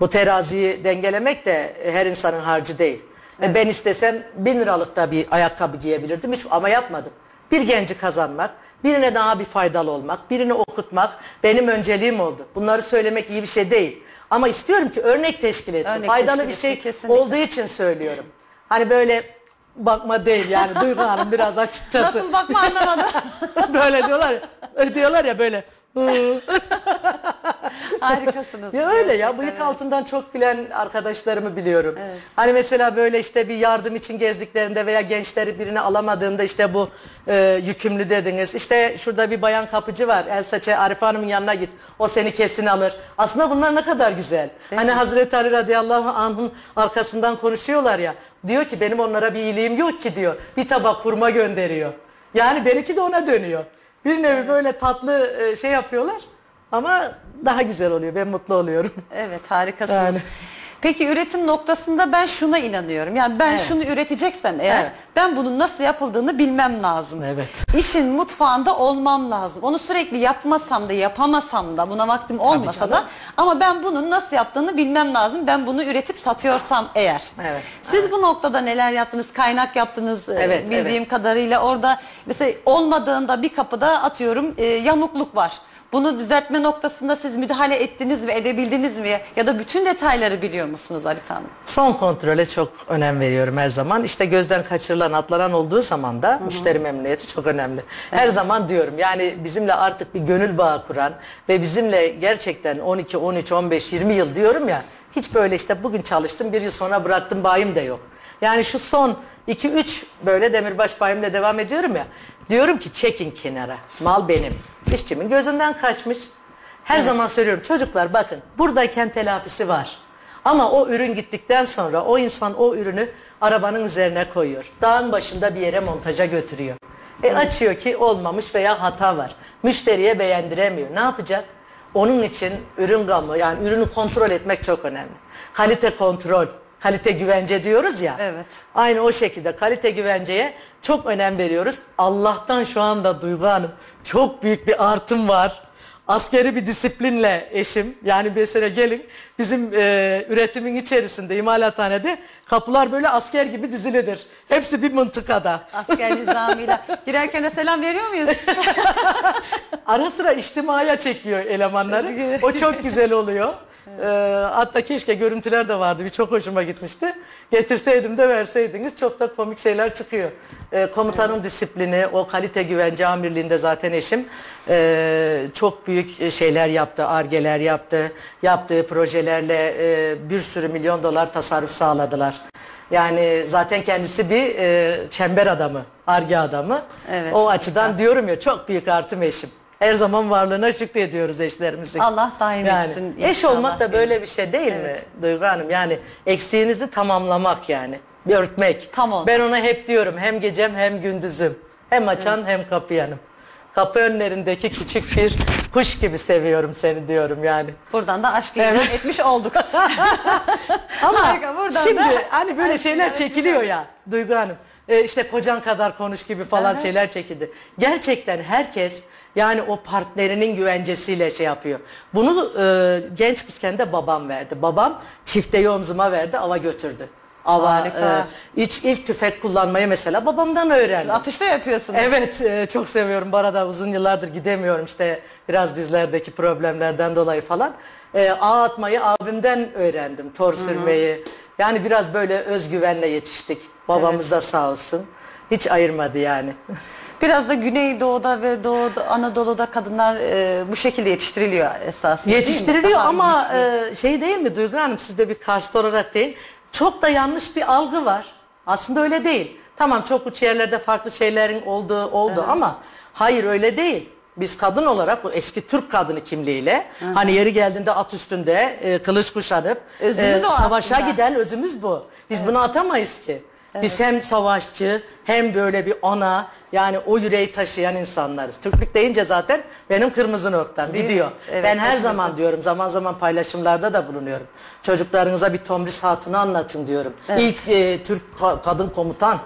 Bu teraziyi dengelemek de her insanın harcı değil. E, Ben istesem bin liralık da bir ayakkabı giyebilirdim hiç, ama yapmadım. Bir genci kazanmak, birine daha bir faydalı olmak, birini okutmak benim önceliğim oldu. Bunları söylemek iyi bir şey değil. Ama istiyorum ki örnek teşkil etsin. Örnek Faydalı teşkil bir şey etsin, kesinlikle. olduğu için söylüyorum. Hani böyle bakma değil yani Duygu Hanım biraz açıkçası. Nasıl bakma anlamadım. böyle diyorlar ya, diyorlar ya böyle. Harikasınız. Ya öyle ya bıyık evet. altından çok bilen arkadaşlarımı biliyorum. Hani mesela böyle işte bir yardım için gezdiklerinde veya gençleri birini alamadığında işte bu e, yükümlü dediniz. İşte şurada bir bayan kapıcı var. El saçı Arife Hanım'ın yanına git. O seni kesin alır. Aslında bunlar ne kadar güzel. hani Hazreti Ali radıyallahu anh'ın arkasından konuşuyorlar ya. Diyor ki benim onlara bir iyiliğim yok ki diyor. Bir tabak hurma gönderiyor. Yani benimki de ona dönüyor. Bir nevi böyle tatlı e, şey yapıyorlar. Ama daha güzel oluyor. Ben mutlu oluyorum. Evet harikasınız. Yani. Peki üretim noktasında ben şuna inanıyorum. Yani ben Evet. şunu üreteceksem eğer Evet. ben bunun nasıl yapıldığını bilmem lazım. Evet. İşin mutfağında olmam lazım. Onu sürekli yapmasam da yapamasam da buna vaktim olmasa da canım. ama ben bunun nasıl yaptığını bilmem lazım. Ben bunu üretip satıyorsam eğer. Evet. Siz bu noktada neler yaptınız? Kaynak yaptınız e, Evet, bildiğim kadarıyla. Orada mesela olmadığında bir kapıda atıyorum e, yamukluk var. Bunu düzeltme noktasında siz müdahale ettiniz mi, edebildiniz mi? Ya da bütün detayları biliyor musunuz Ali Hanım? Son kontrole çok önem veriyorum her zaman. İşte gözden kaçırılan, atlanan olduğu zaman da müşteri memnuniyeti çok önemli. Her zaman diyorum yani bizimle artık bir gönül bağı kuran ve bizimle gerçekten 12, 13, 15, 20 yıl diyorum ya hiç böyle işte bugün çalıştım bir yıl sonra bıraktım bayım da yok. Yani şu son 2-3 böyle demirbaş bayımla devam ediyorum ya. Diyorum ki çekin kenara. Mal benim. İşçimin gözünden kaçmış. Her zaman söylüyorum çocuklar bakın buradayken telafisi var. Ama o ürün gittikten sonra o insan o ürünü arabanın üzerine koyuyor. Dağın başında bir yere montaja götürüyor. E açıyor ki olmamış veya hata var. Müşteriye beğendiremiyor. Ne yapacak? Onun için ürün gamı yani ürünü kontrol etmek çok önemli. Kalite kontrol, kalite güvence diyoruz ya. Evet. Aynı o şekilde kalite güvenceye çok önem veriyoruz. Allah'tan şu anda Duygu Hanım çok büyük bir artım var. Askeri bir disiplinle eşim yani mesela gelin bizim e, üretimin içerisinde imalathanede kapılar böyle asker gibi dizilidir. Hepsi bir mıntıkada. Asker nizamıyla. Girerken de selam veriyor muyuz? Ara sıra içtimaya çekiyor elemanları. O çok güzel oluyor. Ee, hatta keşke görüntüler de vardı. Bir çok hoşuma gitmişti. Getirseydim de verseydiniz çok da komik şeyler çıkıyor. Ee, komutanın disiplini, o kalite güvence amirliğinde zaten eşim ee, çok büyük şeyler yaptı, argeler yaptı. Yaptığı projelerle ee, bir sürü milyon dolar tasarruf sağladılar. Yani zaten kendisi bir ee, çember adamı, arge adamı. Evet, o açıdan diyorum ya çok büyük artım eşim. Her zaman varlığına şükrediyoruz eşlerimizin. Allah daim yani, etsin Eş olmak da böyle bir şey değil mi Duygu Hanım? Yani eksiğinizi tamamlamak yani. Bir örtmek. Tam olmak. Ben ona hep diyorum hem gecem hem gündüzüm. Hem açan hem kapayanım. Kapı önlerindeki küçük bir kuş gibi seviyorum seni diyorum yani. Buradan da aşk ilan etmiş olduk. Ama Harika, buradan şimdi da hani böyle şeyler çekiliyor ya Duygu Hanım. Ee, işte kocan kadar konuş gibi falan şeyler çekildi. Gerçekten herkes yani o partnerinin güvencesiyle şey yapıyor. Bunu e, genç kızken de babam verdi. Babam çifteyi omzuma verdi ava götürdü. Ava, Harika. e, iç, ilk tüfek kullanmayı mesela babamdan öğrendim. Atışta yapıyorsunuz. Evet e, çok seviyorum. Bu arada uzun yıllardır gidemiyorum işte biraz dizlerdeki problemlerden dolayı falan. E, ağ atmayı abimden öğrendim. Tor sürmeyi. Yani biraz böyle özgüvenle yetiştik. Babamız da sağ olsun. Hiç ayırmadı yani. Biraz da Güneydoğu'da ve Doğu'da, Anadolu'da kadınlar e, bu şekilde yetiştiriliyor esasında? Yetiştiriliyor ama e, şey değil mi Duygu Hanım siz de bir Karslı olarak değil. Çok da yanlış bir algı var. Aslında öyle değil. Tamam çok uç yerlerde farklı şeylerin olduğu oldu ama hayır öyle değil. Biz kadın olarak o eski Türk kadını kimliğiyle hani yeri geldiğinde at üstünde e, kılıç kuşanıp Özümüz o savaşa aslında. giden özümüz bu. Biz bunu atamayız ki. Biz hem savaşçı hem böyle bir ana yani o yüreği taşıyan insanlarız. Türklük deyince zaten benim kırmızı noktam Değil mi? gidiyor. Evet, ben her hepimizin. zaman diyorum zaman zaman paylaşımlarda da bulunuyorum. Çocuklarınıza bir Tomris Hatun'u anlatın diyorum. İlk e, Türk ka- kadın komutan.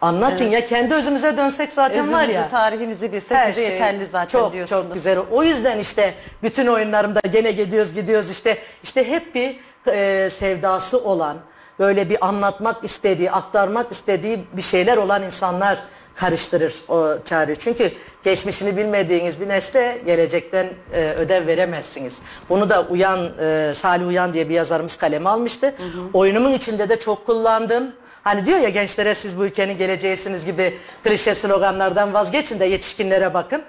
Anlatın ya kendi özümüze dönsek zaten var Özümüzü, ya. tarihimizi bilsek bize şey yeterli zaten çok, diyorsunuz. Çok güzel. O yüzden işte bütün oyunlarımda gene gidiyoruz gidiyoruz işte işte hep bir e, sevdası olan böyle bir anlatmak istediği, aktarmak istediği bir şeyler olan insanlar karıştırır o çağrıyı. Çünkü geçmişini bilmediğiniz bir nesle gelecekten e, ödev veremezsiniz. Bunu da Uyan, e, Salih Uyan diye bir yazarımız kaleme almıştı. Oyunumun içinde de çok kullandım. Hani diyor ya gençlere siz bu ülkenin geleceğisiniz gibi klişe sloganlardan vazgeçin de yetişkinlere bakın.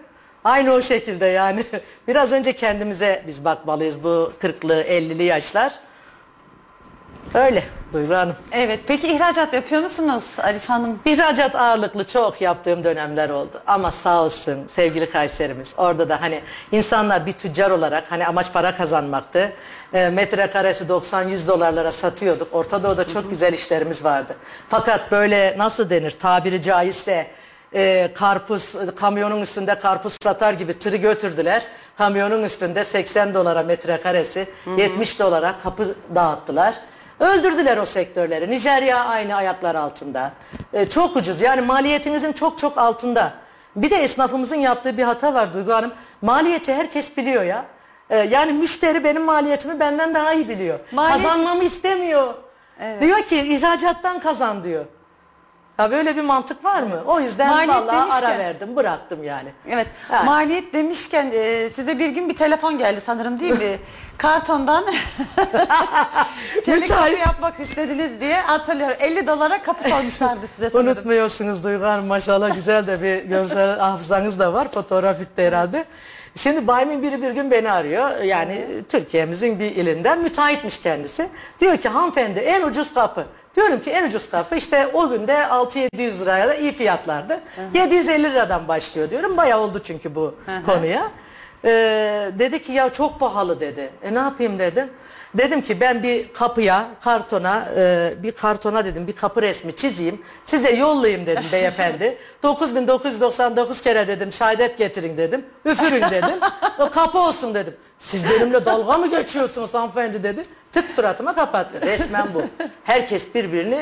Aynı o şekilde yani. Biraz önce kendimize biz bakmalıyız bu 40'lı 50'li yaşlar. Öyle Duygu Hanım. Evet peki ihracat yapıyor musunuz Arif Hanım? İhracat ağırlıklı çok yaptığım dönemler oldu. Ama sağ olsun sevgili Kayserimiz. Orada da hani insanlar bir tüccar olarak hani amaç para kazanmaktı. E, metrekaresi 90-100 dolarlara satıyorduk. Orta Doğu'da çok güzel işlerimiz vardı. Fakat böyle nasıl denir tabiri caizse e, karpuz kamyonun üstünde karpuz satar gibi tırı götürdüler. Kamyonun üstünde 80 dolara metrekaresi 70 dolara kapı dağıttılar. Öldürdüler o sektörleri. Nijerya aynı ayaklar altında. E, çok ucuz yani maliyetinizin çok çok altında. Bir de esnafımızın yaptığı bir hata var Duygu Hanım. Maliyeti herkes biliyor ya. E, yani müşteri benim maliyetimi benden daha iyi biliyor. Maliyet- Kazanmamı istemiyor. Diyor ki ihracattan kazan diyor. Ya böyle bir mantık var mı? O yüzden Maliyet vallahi ara demişken- verdim, bıraktım yani. Evet. Ha. Maliyet demişken e, size bir gün bir telefon geldi sanırım değil mi? Kartondan çelik Müteahhit. kapı yapmak istediniz diye hatırlıyorum. 50 dolara kapı sormuşlardı size sanırım. Unutmuyorsunuz Duygu Hanım maşallah güzel de bir görsel hafızanız da var. Fotoğrafik de herhalde. Şimdi Baymin biri bir gün beni arıyor. Yani Türkiye'mizin bir ilinden müteahhitmiş kendisi. Diyor ki hanımefendi en ucuz kapı. Diyorum ki en ucuz kapı işte o günde 6-700 liraya da iyi fiyatlardı. 750 liradan başlıyor diyorum. Bayağı oldu çünkü bu konuya. Ee, dedi ki ya çok pahalı dedi. E ne yapayım dedim. Dedim ki ben bir kapıya, kartona, e, bir kartona dedim bir kapı resmi çizeyim. Size yollayayım dedim beyefendi. 9999 kere dedim şehadet getirin dedim. Üfürün dedim. O kapı olsun dedim. Siz benimle dalga mı geçiyorsunuz hanımefendi dedi. Tık suratıma kapattı. Resmen bu. Herkes birbirini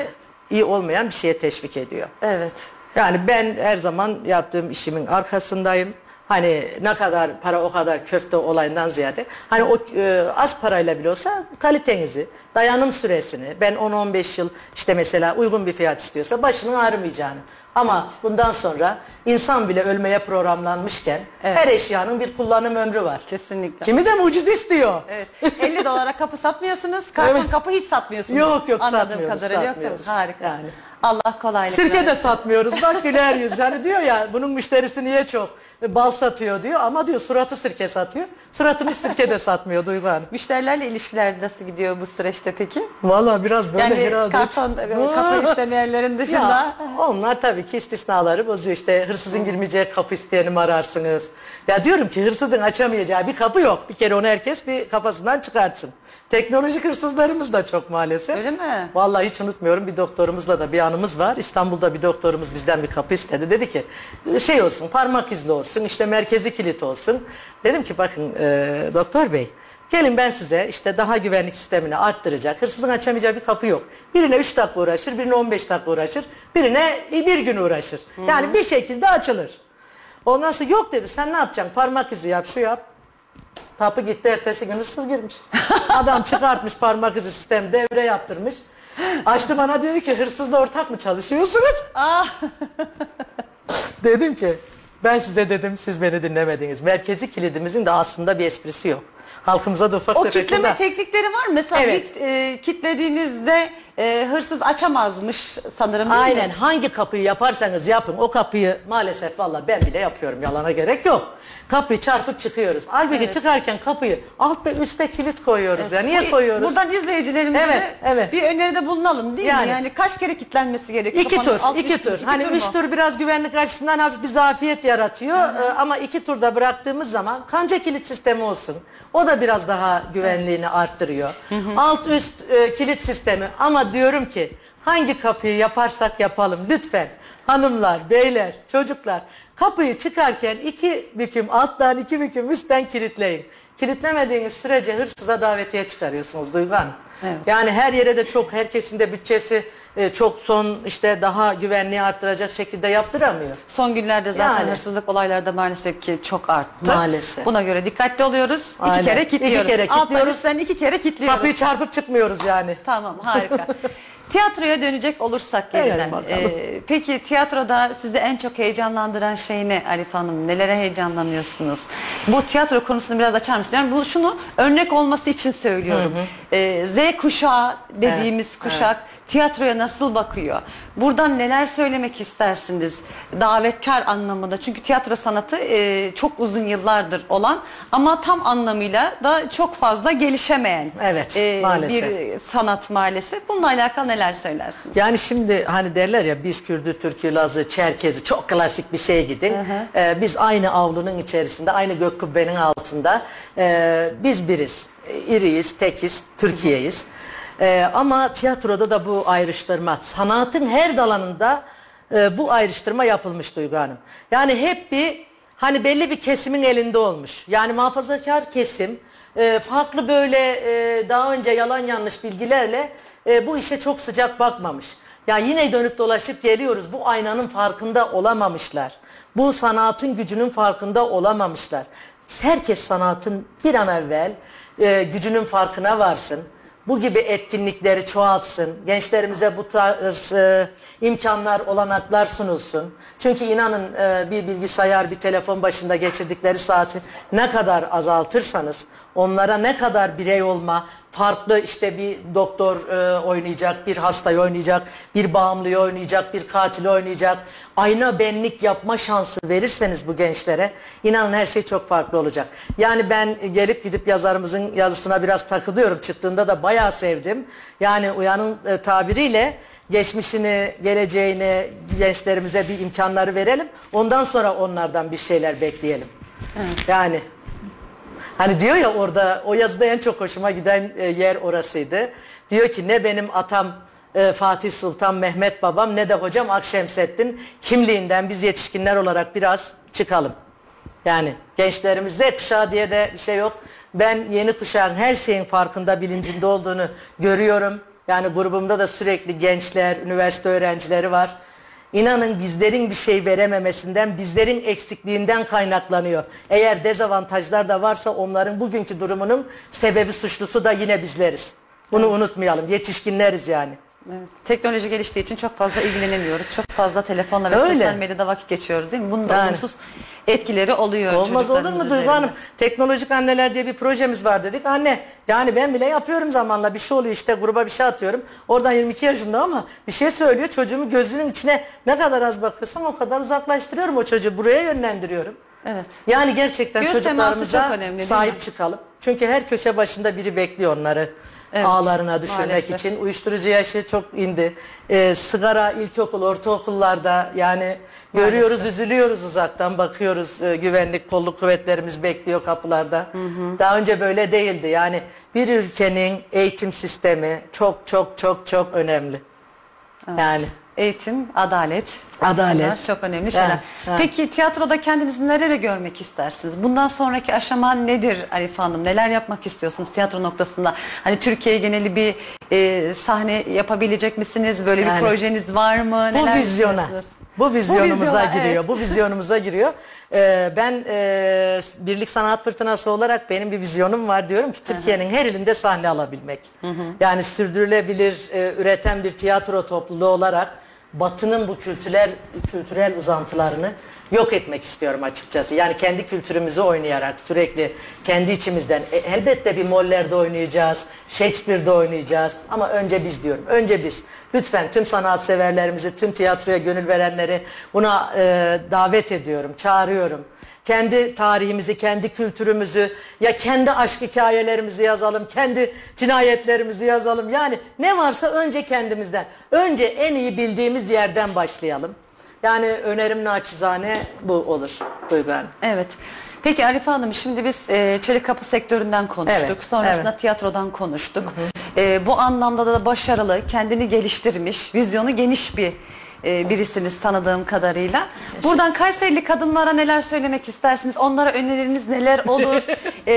iyi olmayan bir şeye teşvik ediyor. Evet. Yani ben her zaman yaptığım işimin arkasındayım. Hani ne kadar para o kadar köfte olayından ziyade hani o e, az parayla bile olsa kalitenizi, dayanım süresini ben 10-15 yıl işte mesela uygun bir fiyat istiyorsa başının ağrımayacağını. Ama bundan sonra insan bile ölmeye programlanmışken Evet. her eşyanın bir kullanım ömrü var. Kesinlikle. Kimi de mucize istiyor. Evet. 50 dolara kapı satmıyorsunuz. Karton Evet. kapı hiç satmıyorsunuz. Yok, yok, Anladığım satmıyoruz, kadarıyla yok değil mi? satmıyoruz. Harika. Yani. Allah kolaylık Sirke de versin. satmıyoruz. Bak güler yüz. Yani diyor ya bunun müşterisi niye çok? Bal satıyor diyor ama diyor suratı sirke satıyor. Suratımız sirke de satmıyor Duygu Hanım. Müşterilerle ilişkiler nasıl gidiyor bu süreçte peki? Valla biraz böyle Yani herhalde. karton e, kapı istemeyenlerin dışında. Ya, onlar tabii ki istisnaları bozuyor. İşte hırsızın girmeyeceği kapı isteyeni mi ararsınız? Ya diyorum ki hırsızın açamayacağı bir kapı yok. Bir kere onu herkes bir kafasından çıkartsın. Teknolojik hırsızlarımız da çok maalesef. Öyle mi? Vallahi hiç unutmuyorum bir doktorumuzla da bir anımız var. İstanbul'da bir doktorumuz bizden bir kapı istedi. Dedi ki şey olsun parmak izli olsun işte merkezi kilit olsun. Dedim ki bakın e, doktor bey gelin ben size işte daha güvenlik sistemini arttıracak hırsızın açamayacağı bir kapı yok. Birine 3 dakika uğraşır birine 15 dakika uğraşır birine bir gün uğraşır. Yani bir şekilde açılır. Ondan sonra yok dedi sen ne yapacaksın parmak izi yap şu yap. Tapı gitti ertesi gün hırsız girmiş. Adam çıkartmış parmak izi sistem devre yaptırmış. Açtı bana dedi ki hırsızla ortak mı çalışıyorsunuz? Ah, Dedim ki ben size dedim siz beni dinlemediniz. Merkezi kilidimizin de aslında bir esprisi yok. Halkımıza da ufak o tefek kitleme bunlar- teknikleri var mı? Mesela Evet. bit, e, kitlediğinizde e, hırsız açamazmış sanırım değil Aynen mi? hangi kapıyı yaparsanız yapın o kapıyı maalesef valla ben bile yapıyorum yalana gerek yok. Kapıyı çarpıp çıkıyoruz. Halbuki Evet. çıkarken kapıyı alt ve üste kilit koyuyoruz ya. Niye Bu- koyuyoruz? Buradan izleyicilerimize Evet, evet. bir öneride bulunalım değil Yani. mi? Yani kaç kere kilitlenmesi gerekiyor? İki Kafanın tur, alt iki üstü, tur. Hani mu? üç tur biraz güvenlik açısından hafif bir zafiyet yaratıyor. Ee, ama iki turda bıraktığımız zaman kanca kilit sistemi olsun. O da biraz daha güvenliğini arttırıyor. Alt üst e, kilit sistemi. Ama diyorum ki hangi kapıyı yaparsak yapalım lütfen. Hanımlar, beyler, çocuklar kapıyı çıkarken iki büküm alttan iki büküm üstten kilitleyin. Kilitlemediğiniz sürece hırsıza davetiye çıkarıyorsunuz Duygu Hanım. Evet. Yani her yere de çok herkesin de bütçesi e, çok son işte daha güvenliği arttıracak şekilde yaptıramıyor. Son günlerde zaten Yani. hırsızlık olayları da maalesef ki çok arttı. Maalesef. Buna göre dikkatli oluyoruz. Aynen. İki kere İki kilitliyoruz. kere Alttan kilitliyoruz. üstten iki kere kilitliyoruz. Kapıyı çarpıp çıkmıyoruz yani. Tamam harika. Tiyatroya dönecek olursak yeniden. Dönelim bakalım. Ee, peki tiyatroda sizi en çok heyecanlandıran şey ne Arif Hanım? Nelere heyecanlanıyorsunuz? Bu tiyatro konusunu biraz açar mısınız? Yani bu şunu örnek olması için söylüyorum. Ee, Z kuşağı dediğimiz Evet, kuşak tiyatroya nasıl bakıyor? Buradan neler söylemek istersiniz? Davetkar anlamında. Çünkü tiyatro sanatı e, çok uzun yıllardır olan ama tam anlamıyla da çok fazla gelişemeyen Evet, e, maalesef. bir sanat maalesef. Bununla alakalı neler söylersiniz? Yani şimdi hani derler ya biz Kürdü, Türkü, Lazı, Çerkezi çok klasik bir şeye gidin. Ee, biz aynı avlunun içerisinde, aynı gök kubbenin altında ee, biz biriz. Ee, iriyiz, tekiz, Türkiye'yiz. Ee, ama tiyatroda da bu ayrıştırma, sanatın her dalanında e, bu ayrıştırma yapılmış Duygu Hanım. Yani hep bir hani belli bir kesimin elinde olmuş. Yani muhafazakar kesim e, farklı böyle e, daha önce yalan yanlış bilgilerle e, bu işe çok sıcak bakmamış. Ya yine dönüp dolaşıp geliyoruz. Bu aynanın farkında olamamışlar. Bu sanatın gücünün farkında olamamışlar. Herkes sanatın bir an evvel e, gücünün farkına varsın. Bu gibi etkinlikleri çoğaltsın. Gençlerimize bu tarz e, imkanlar, olanaklar sunulsun. Çünkü inanın e, bir bilgisayar, bir telefon başında geçirdikleri saati ne kadar azaltırsanız, onlara ne kadar birey olma, farklı işte bir doktor e, oynayacak, bir hastayı oynayacak, bir bağımlıyı oynayacak, bir katili oynayacak. Ayna benlik yapma şansı verirseniz bu gençlere inanın her şey çok farklı olacak. Yani ben gelip gidip yazarımızın yazısına biraz takılıyorum. Çıktığında da bayağı sevdim. Yani Uyan'ın e, tabiriyle geçmişini, geleceğini gençlerimize bir imkanları verelim. Ondan sonra onlardan bir şeyler bekleyelim. Yani Hani diyor ya orada o yazıda en çok hoşuma giden e, yer orasıydı. Diyor ki ne benim atam e, Fatih Sultan Mehmet babam ne de hocam Akşemseddin kimliğinden biz yetişkinler olarak biraz çıkalım. Yani gençlerimiz Z kuşağı diye de bir şey yok. Ben yeni kuşağın her şeyin farkında bilincinde olduğunu görüyorum. Yani grubumda da sürekli gençler, üniversite öğrencileri var. İnanın bizlerin bir şey verememesinden, bizlerin eksikliğinden kaynaklanıyor. Eğer dezavantajlar da varsa onların bugünkü durumunun sebebi suçlusu da yine bizleriz. Bunu unutmayalım. Yetişkinleriz yani. Evet. Teknoloji geliştiği için çok fazla ilgilenemiyoruz. Çok fazla telefonla ve Öyle. sosyal medyada vakit geçiyoruz değil mi? Bunun da Yani. olumsuz etkileri oluyor Olmaz olur mu Duygu. Hanım? Teknolojik anneler diye bir projemiz var dedik. Anne yani ben bile yapıyorum zamanla bir şey oluyor işte gruba bir şey atıyorum. Oradan 22 yaşında ama bir şey söylüyor çocuğumu gözünün içine ne kadar az bakıyorsam o kadar uzaklaştırıyorum o çocuğu buraya yönlendiriyorum. Evet. Yani gerçekten Göz çocuklarımıza çok önemli, sahip çıkalım. Çünkü her köşe başında biri bekliyor onları. Evet, ağlarına düşürmek maalesef. için. Uyuşturucu yaşı çok indi. Ee, sigara ilkokul, ortaokullarda yani görüyoruz, üzülüyoruz uzaktan bakıyoruz. Ee, güvenlik kolluk kuvvetlerimiz bekliyor kapılarda. Daha önce böyle değildi. Yani bir ülkenin eğitim sistemi çok çok çok çok önemli. Yani Eğitim, adalet. Adalet. Bunlar çok önemli şeyler. Ha, ha. Peki tiyatroda kendinizi nerede görmek istersiniz? Bundan sonraki aşama nedir Arif Hanım? Neler yapmak istiyorsunuz tiyatro noktasında? Hani Türkiye geneli bir e, sahne yapabilecek misiniz? Böyle Yani bir projeniz var mı? Bu Neler vizyona. düşünüyorsunuz? Bu vizyonumuza vizyona, giriyor. evet. Bu vizyonumuza giriyor. Ee, ben e, Birlik Sanat Fırtınası olarak benim bir vizyonum var diyorum ki Türkiye'nin her ilinde sahne alabilmek. Yani sürdürülebilir, e, üreten bir tiyatro topluluğu olarak Batı'nın bu kültürel kültürel uzantılarını yok etmek istiyorum açıkçası. Yani kendi kültürümüzü oynayarak sürekli kendi içimizden e, elbette bir Moller'de oynayacağız, Shakespeare'de oynayacağız ama önce biz diyorum. Önce biz. Lütfen tüm sanatseverlerimizi, tüm tiyatroya gönül verenleri buna e, davet ediyorum, çağırıyorum. Kendi tarihimizi, kendi kültürümüzü, ya kendi aşk hikayelerimizi yazalım, kendi cinayetlerimizi yazalım. Yani ne varsa önce kendimizden, önce en iyi bildiğimiz yerden başlayalım. Yani önerim naçizane bu olur Duygu Hanım. Evet. Peki Arife Hanım şimdi biz e, çelik kapı sektöründen konuştuk. Evet, Sonrasında evet. tiyatrodan konuştuk. E, bu anlamda da başarılı, kendini geliştirmiş, vizyonu geniş bir e, birisiniz tanıdığım kadarıyla. Buradan Kayserili kadınlara neler söylemek istersiniz? Onlara öneriniz neler olur? E,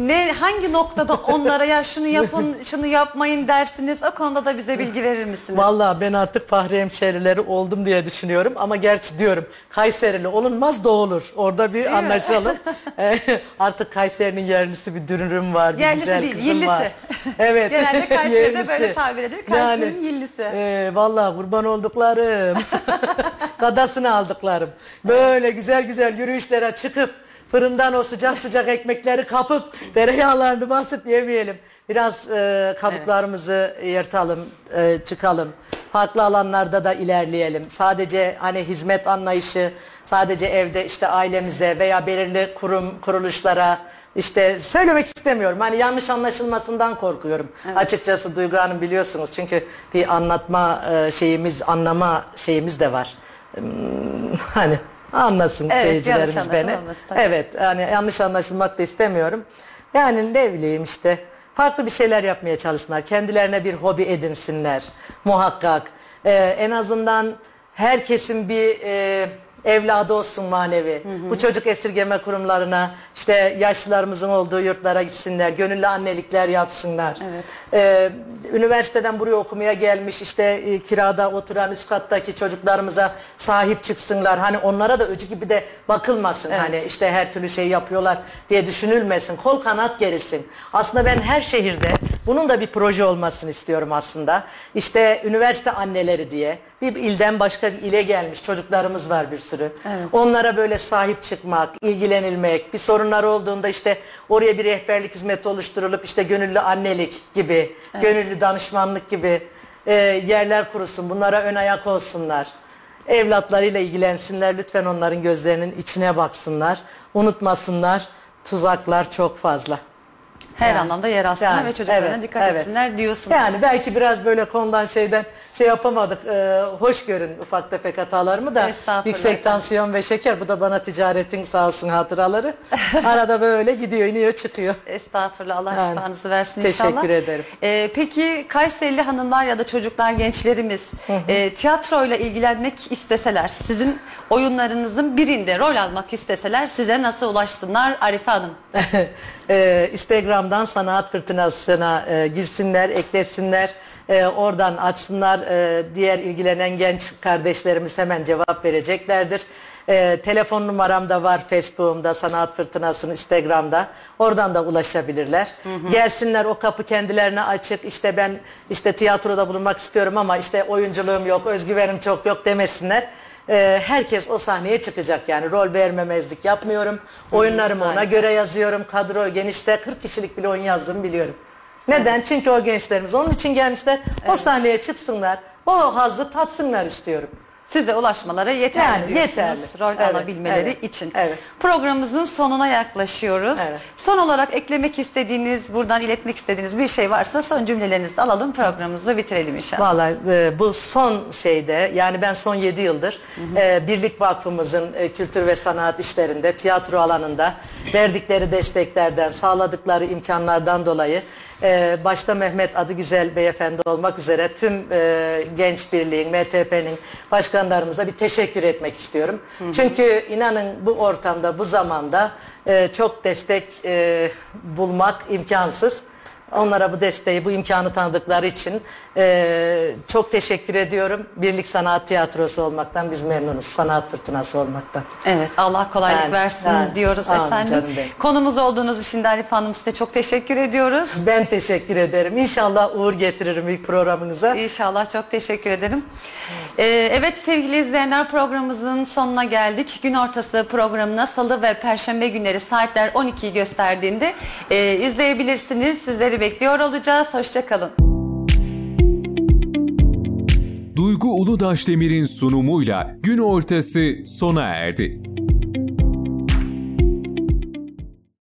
ne hangi noktada onlara ya şunu yapın, şunu yapmayın dersiniz? O konuda da bize bilgi verir misiniz? Vallahi ben artık Fahri hemşerileri oldum diye düşünüyorum ama gerçi diyorum Kayserili olunmaz doğulur. Orada bir anlaşalım. Ee, artık Kayseri'nin yerlisi bir dürürüm var, bir Yerlisi güzel değil, kızım yillisi. var. Evet. Genelde Kayseri'de yerlisi. böyle tabir edilir. Kayseri'nin yillisi. E, vallahi kurban olduklarım. Kadasını aldıklarım. Böyle güzel güzel yürüyüşlere çıkıp fırından o sıcak sıcak ekmekleri kapıp tereyağlarını basıp yemeyelim. Biraz e, kabuklarımızı yırtalım, e, çıkalım. Farklı alanlarda da ilerleyelim. Sadece hani hizmet anlayışı, sadece evde işte ailemize veya belirli kurum kuruluşlara işte söylemek istemiyorum. Hani yanlış anlaşılmasından korkuyorum. Açıkçası Duygu Hanım biliyorsunuz çünkü bir anlatma e, şeyimiz, anlama şeyimiz de var. Hmm, Hani anlasın Evet, seyircilerimiz beni. Evet, yani yanlış anlaşılmak da istemiyorum. Yani ne bileyim işte farklı bir şeyler yapmaya çalışsınlar. Kendilerine bir hobi edinsinler muhakkak. Ee, en azından herkesin bir e, evladı olsun manevi. Bu çocuk esirgeme kurumlarına işte yaşlılarımızın olduğu yurtlara gitsinler. Gönüllü annelikler yapsınlar. Ee, üniversiteden buraya okumaya gelmiş işte e, kirada oturan üst kattaki çocuklarımıza sahip çıksınlar. Hani onlara da öcü gibi de bakılmasın. Evet. Hani işte her türlü şey yapıyorlar diye düşünülmesin. Kol kanat gerisin. Aslında ben her şehirde bunun da bir proje olmasını istiyorum aslında. İşte üniversite anneleri diye bir ilden başka bir ile gelmiş çocuklarımız var bir sürü. Onlara böyle sahip çıkmak, ilgilenilmek, bir sorunlar olduğunda işte oraya bir rehberlik hizmeti oluşturulup işte gönüllü annelik gibi, gönüllü danışmanlık gibi e, yerler kurusun. Bunlara ön ayak olsunlar. Evlatlarıyla ilgilensinler. Lütfen onların gözlerinin içine baksınlar. Unutmasınlar. Tuzaklar çok fazla. Her Yani, anlamda yer alsınlar yani, ve çocuklarına evet, dikkat evet. etsinler diyorsunuz. Yani belki biraz böyle konudan şeyden şey yapamadık. Ee, hoş görün ufak tefek hatalarımı da. Yüksek tansiyon ve şeker. Bu da bana ticaretin sağ olsun hatıraları. Arada böyle gidiyor, iniyor, çıkıyor. Estağfurullah Allah Yani, şifanızı versin teşekkür inşallah. ederim. Ee, peki Kayserili hanımlar ya da çocuklar, gençlerimiz e, tiyatroyla ilgilenmek isteseler, sizin oyunlarınızın birinde rol almak isteseler size nasıl ulaşsınlar Arife Hanım? Ee, Instagram'dan sanat fırtınasına e, girsinler, eklesinler. E, oradan açsınlar. E, diğer ilgilenen genç kardeşlerimiz hemen cevap vereceklerdir. E, telefon numaram da var Facebook'umda, Sanat Fırtınası'nın Instagram'da. Oradan da ulaşabilirler. Gelsinler o kapı kendilerine açık. İşte ben işte tiyatroda bulunmak istiyorum ama işte oyunculuğum yok, özgüvenim çok yok demesinler. E, herkes o sahneye çıkacak yani rol vermemezlik yapmıyorum. Oyunlarımı ona göre yazıyorum. Kadro genişse 40 kişilik bile oyun yazdığımı biliyorum. Neden? Çünkü o gençlerimiz onun için gelmişler. O sahneye çıksınlar. O hazzı tatsınlar istiyorum. Size ulaşmaları yeterli Yani diyorsunuz yeterli. rol Evet, alabilmeleri evet, için. evet. Programımızın sonuna yaklaşıyoruz. Evet. Son olarak eklemek istediğiniz, buradan iletmek istediğiniz bir şey varsa son cümlelerinizi alalım programımızı bitirelim inşallah. Vallahi e, bu son şeyde yani ben son 7 yıldır e, Birlik Vakfımızın e, kültür ve sanat işlerinde tiyatro alanında verdikleri desteklerden sağladıkları imkanlardan dolayı e, başta Mehmet adı güzel beyefendi olmak üzere tüm e, genç birliğin MTP'nin başkanlarımıza bir teşekkür etmek istiyorum. Çünkü inanın bu ortamda bu zamanda e, çok destek e, bulmak imkansız. Onlara bu desteği, bu imkanı tanıdıkları için e, çok teşekkür ediyorum. Birlik Sanat Tiyatrosu olmaktan biz memnunuz. Sanat fırtınası olmaktan. Evet Allah kolaylık Yani, versin yani. diyoruz Amin efendim. canım benim. Konumuz olduğunuz için de Arife Hanım size çok teşekkür ediyoruz. Ben teşekkür ederim. İnşallah uğur getiririm ilk programınıza. İnşallah çok teşekkür ederim. Ee, evet sevgili izleyenler programımızın sonuna geldik. Gün ortası programına salı ve perşembe günleri saatler 12'yi gösterdiğinde e, izleyebilirsiniz. Sizleri bekliyor olacağız. Hoşçakalın. Duygu Uludaş Demir'in sunumuyla gün ortası sona erdi.